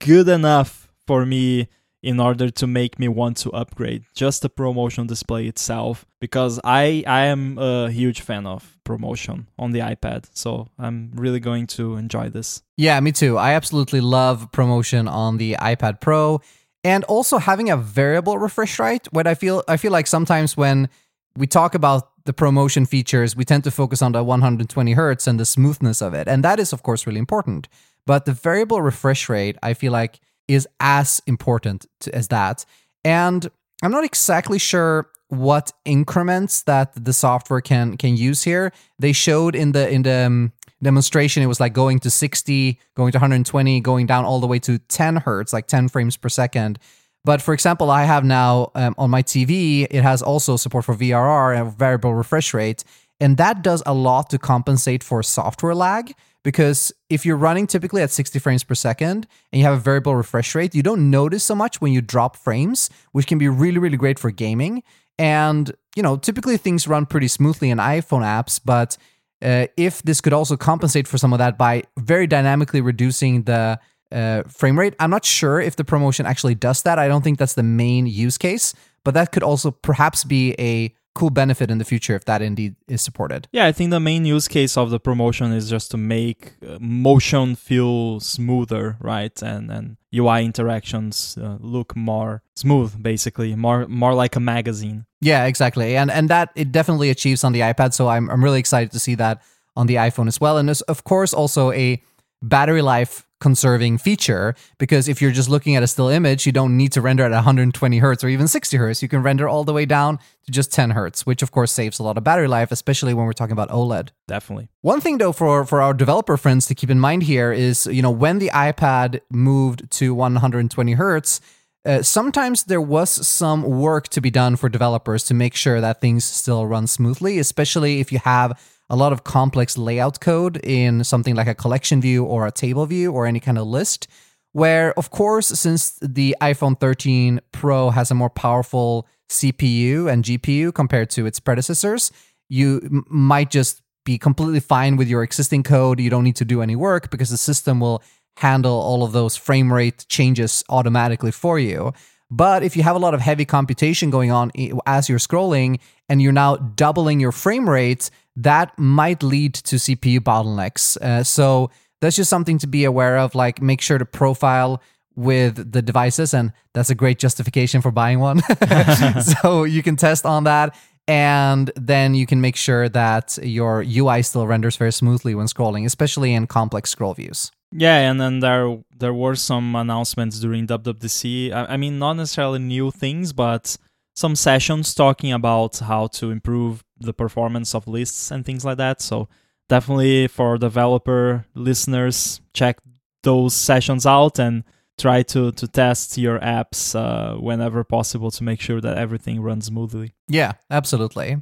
good enough for me in order to make me want to upgrade just the ProMotion display itself because I I am a huge fan of ProMotion on the iPad so I'm really going to enjoy this. Yeah, me too. I absolutely love ProMotion on the iPad Pro and also having a variable refresh rate when I feel I feel like sometimes when we talk about the ProMotion features, we tend to focus on the 120 hertz and the smoothness of it. And that is, of course, really important. But the variable refresh rate, I feel like, is as important to, as that. And I'm not exactly sure what increments that the software can can use here. They showed in the in the um, demonstration it was like going to 60, going to 120, going down all the way to 10 hertz, like 10 frames per second. But for example, I have now um, on my TV, it has also support for VRR and variable refresh rate. And that does a lot to compensate for software lag. Because if you're running typically at 60 frames per second and you have a variable refresh rate, you don't notice so much when you drop frames, which can be really, really great for gaming. And, you know, typically things run pretty smoothly in iPhone apps, but uh, if this could also compensate for some of that by very dynamically reducing the uh, frame rate. I'm not sure if the ProMotion actually does that. I don't think that's the main use case, but that could also perhaps be a cool benefit in the future if that indeed is supported. Yeah, I think the main use case of the ProMotion is just to make uh, motion feel smoother, right? And and UI interactions uh, look more smooth, basically, more more like a magazine. Yeah, exactly. And and that it definitely achieves on the iPad, so I'm I'm really excited to see that on the iPhone as well. And there's of course also a battery life conserving feature because if you're just looking at a still image, you don't need to render at 120 hertz or even 60 hertz. You can render all the way down to just 10 hertz, which of course saves a lot of battery life, especially when we're talking about OLED. Definitely. One thing though for for our developer friends to keep in mind here is, you know, when the iPad moved to 120 hertz, uh, sometimes there was some work to be done for developers to make sure that things still run smoothly, especially if you have a lot of complex layout code in something like a collection view or a table view or any kind of list. Where, of course, since the iPhone 13 Pro has a more powerful CPU and GPU compared to its predecessors, you m- might just be completely fine with your existing code. You don't need to do any work because the system will handle all of those frame rate changes automatically for you. But if you have a lot of heavy computation going on as you're scrolling and you're now doubling your frame rate, that might lead to CPU bottlenecks. Uh, so that's just something to be aware of. Like, make sure to profile with the devices, and that's a great justification for buying one. so you can test on that. And then you can make sure that your UI still renders very smoothly when scrolling, especially in complex scroll views. Yeah, and then there there were some announcements during WWDC. I, I mean, not necessarily new things, but some sessions talking about how to improve the performance of lists and things like that. So definitely for developer listeners, check those sessions out and try to to test your apps uh, whenever possible to make sure that everything runs smoothly. Yeah, absolutely.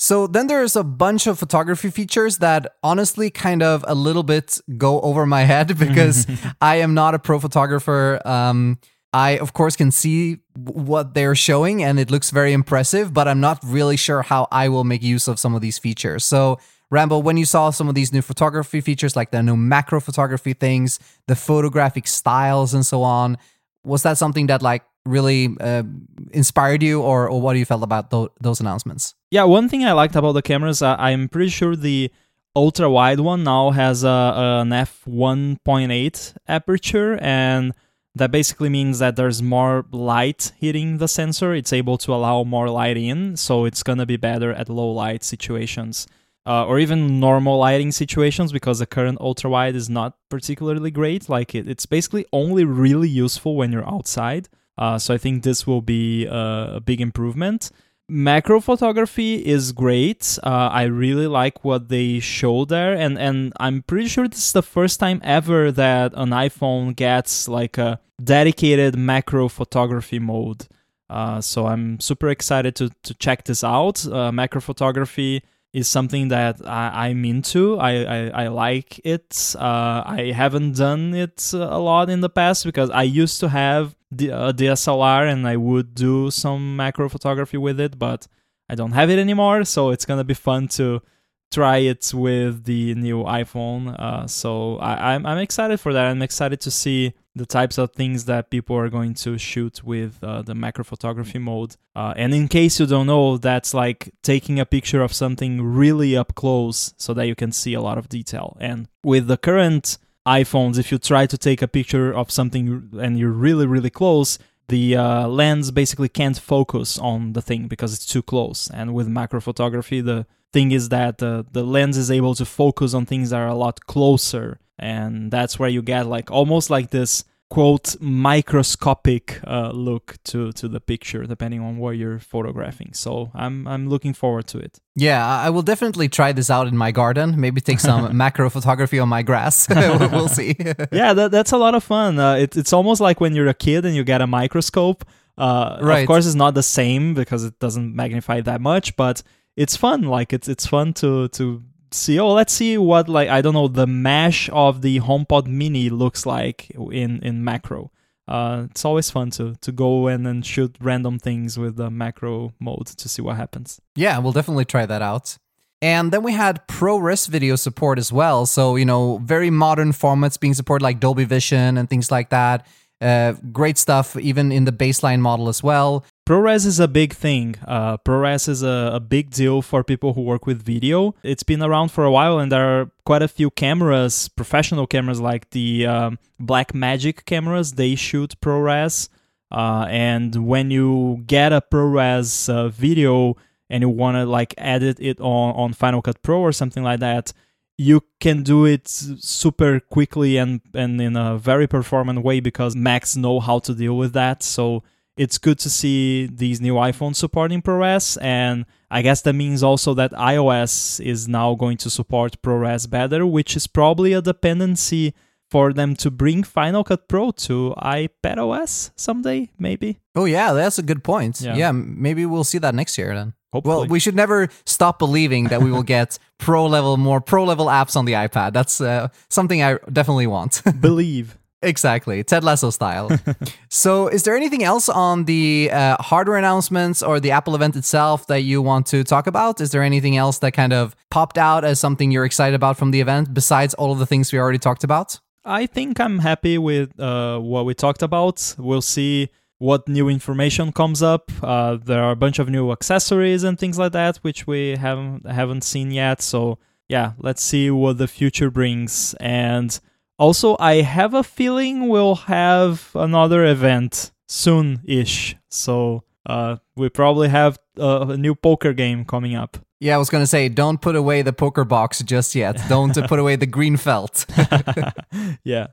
So then there's a bunch of photography features that honestly kind of a little bit go over my head because I am not a pro photographer. Um, I, of course, can see what they're showing and it looks very impressive, but I'm not really sure how I will make use of some of these features. So, Rambo, when you saw some of these new photography features, like the new macro photography things, the photographic styles, and so on, was that something that like really uh, inspired you, or, or what do you felt about th- those announcements? Yeah, one thing I liked about the cameras, uh, I'm pretty sure the ultra wide one now has a, an f 1.8 aperture and that basically means that there's more light hitting the sensor. It's able to allow more light in, so it's gonna be better at low light situations. Uh, or even normal lighting situations because the current ultra wide is not particularly great. Like it, it's basically only really useful when you're outside. Uh, so I think this will be a, a big improvement macro photography is great. Uh, I really like what they show there, and and I'm pretty sure this is the first time ever that an iPhone gets like a dedicated macro photography mode. Uh, so I'm super excited to to check this out. Uh, macro photography is something that I, am into. I, I, I like it. Uh, I haven't done it a lot in the past because I used to have a DSLR and I would do some macro photography with it, but I don't have it anymore. So it's gonna be fun to try it with the new iPhone. Uh, so I, I'm I'm excited for that. I'm excited to see the types of things that people are going to shoot with uh, the macro photography mode. Uh, and in case you don't know, that's like taking a picture of something really up close so that you can see a lot of detail. And with the current iPhones, if you try to take a picture of something and you're really, really close, the uh, lens basically can't focus on the thing because it's too close. And with macro photography, the thing is that the, the lens is able to focus on things that are a lot closer. And that's where you get like almost like this quote microscopic uh, look to to the picture depending on where you're photographing. So i'm i'm looking forward to it. Yeah i will definitely try this out in my garden. Maybe take some macro photography on my grass. We'll see. Yeah that, that's a lot of fun. Uh, it, it's almost like when you're a kid and you get a microscope. Uh, right. of course it's not the same because it doesn't magnify that much but it's fun. Like it's it's fun to to see oh let's see what like i don't know the mesh of the homepod mini looks like in in macro uh, it's always fun to to go in and shoot random things with the macro mode to see what happens yeah we'll definitely try that out and then we had ProRes video support as well. So, you know, very modern formats being supported like Dolby Vision and things like that. Uh, great stuff, even in the baseline model as well. ProRes is a big thing. Uh, ProRes is a, a, big deal for people who work with video. It's been around for a while, and there are quite a few cameras, professional cameras like the um, Blackmagic cameras. They shoot ProRes, uh, and when you get a ProRes uh, video and you want to like edit it on on Final Cut Pro or something like that, you can do it super quickly and, and in a very performant way because Macs know how to deal with that. So it's good to see these new iPhones supporting ProRes. And I guess that means also that iOS is now going to support ProRes better, which is probably a dependency for them to bring Final Cut Pro to iPadOS someday, maybe. Oh, yeah, that's a good point. Yeah, yeah maybe we'll see that next year then. Hopefully. Well, we should never stop believing that we will get pro level, more pro level apps on the iPad. That's uh, something I definitely want. Believe. Exactly, Ted Lasso style. so, is there anything else on the uh, hardware announcements or the Apple event itself that you want to talk about? Is there anything else that kind of popped out as something you're excited about from the event besides all of the things we already talked about? I think I'm happy with uh, what we talked about. We'll see what new information comes up. Uh, there are a bunch of new accessories and things like that, which we haven't haven't seen yet. So yeah, let's see what the future brings. And also, I have a feeling we'll have another event soon-ish. So uh, we probably have a, a new poker game coming up. Yeah, I was going to say, don't put away the poker box just yet. Don't put away the green felt. yeah.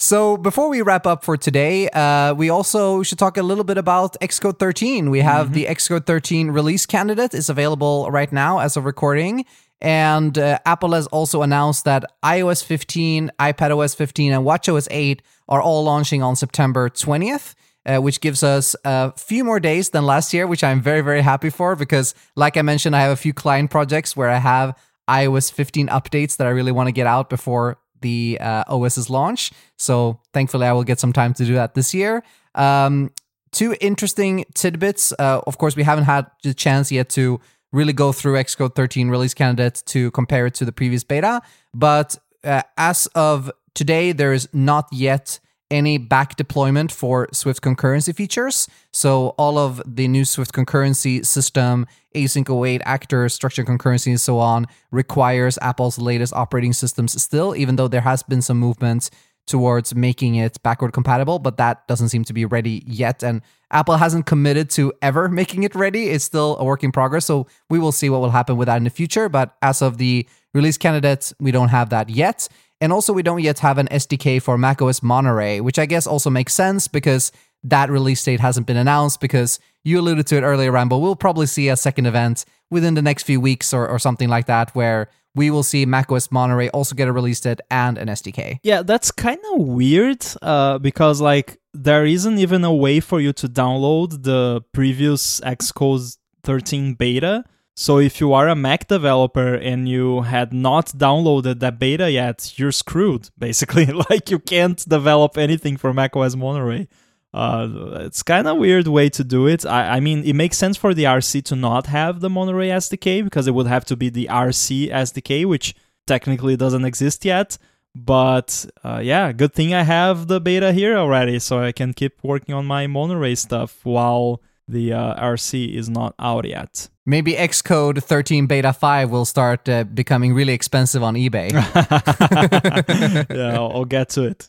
So before we wrap up for today, uh, we also should talk a little bit about Xcode 13. We have mm-hmm. the Xcode 13 release candidate is available right now as of recording. And uh, Apple has also announced that iOS 15, iPadOS 15, and WatchOS 8 are all launching on September 20th. Uh, which gives us a few more days than last year, which I'm very, very happy for because, like I mentioned, I have a few client projects where I have iOS 15 updates that I really want to get out before the uh, OS's launch. So thankfully, I will get some time to do that this year. Um, two interesting tidbits. Uh, of course, we haven't had the chance yet to really go through Xcode 13 release candidate to compare it to the previous beta, but uh, as of today, there is not yet any back deployment for Swift concurrency features. So all of the new Swift concurrency system, async await, actor, structured concurrency, and so on requires Apple's latest operating systems still, even though there has been some movement towards making it backward compatible, but that doesn't seem to be ready yet. And Apple hasn't committed to ever making it ready. It's still a work in progress. So we will see what will happen with that in the future. But as of the release candidates, we don't have that yet. And also, we don't yet have an SDK for macOS Monterey, which I guess also makes sense because that release date hasn't been announced. Because you alluded to it earlier, Rambo, we'll probably see a second event within the next few weeks or, or something like that where we will see macOS Monterey also get a release date and an SDK. Yeah, that's kind of weird uh, because, like, there isn't even a way for you to download the previous Xcode 13 beta. So if you are a Mac developer and you had not downloaded that beta yet, you're screwed basically. like you can't develop anything for macOS Monterey. Uh, it's kind of weird way to do it. I, I mean, it makes sense for the RC to not have the Monterey SDK because it would have to be the RC SDK, which technically doesn't exist yet. But uh, yeah, good thing I have the beta here already, so I can keep working on my Monterey stuff while the uh, RC is not out yet. Maybe Xcode 13 Beta 5 will start uh, becoming really expensive on eBay. yeah, I'll, I'll get to it.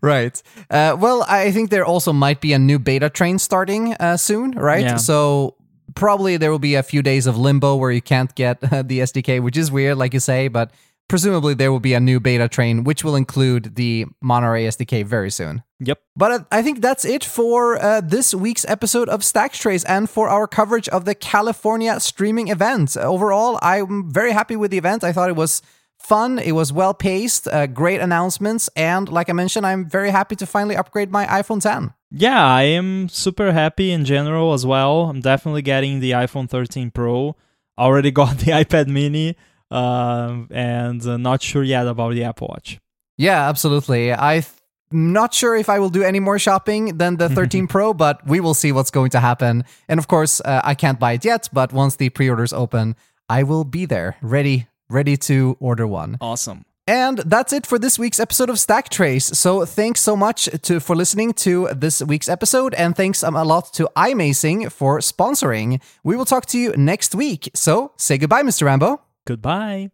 right. Uh, well, I think there also might be a new beta train starting uh, soon, right? Yeah. So probably there will be a few days of limbo where you can't get uh, the SDK, which is weird, like you say, but presumably there will be a new beta train, which will include the Monterey SDK very soon. Yep. But uh, I think that's it for uh, this week's episode of Stack Trace and for our coverage of the California streaming event. Overall, I'm very happy with the event. I thought it was fun, it was well paced, uh, great announcements, and like I mentioned, I'm very happy to finally upgrade my iPhone 10. Yeah, I am super happy in general as well. I'm definitely getting the iPhone 13 Pro. Already got the iPad Mini, um, and uh, not sure yet about the Apple Watch. Yeah, absolutely. I'm not sure if I will do any more shopping than the 13 Pro, but we will see what's going to happen. And of course, uh, I can't buy it yet, but once the pre orders open, I will be there, ready, ready to order one. Awesome. And that's it for this week's episode of Stack Trace. So thanks so much to for listening to this week's episode, and thanks um, a lot to iMazing for sponsoring. We will talk to you next week. So say goodbye, Mr. Rambo. Goodbye.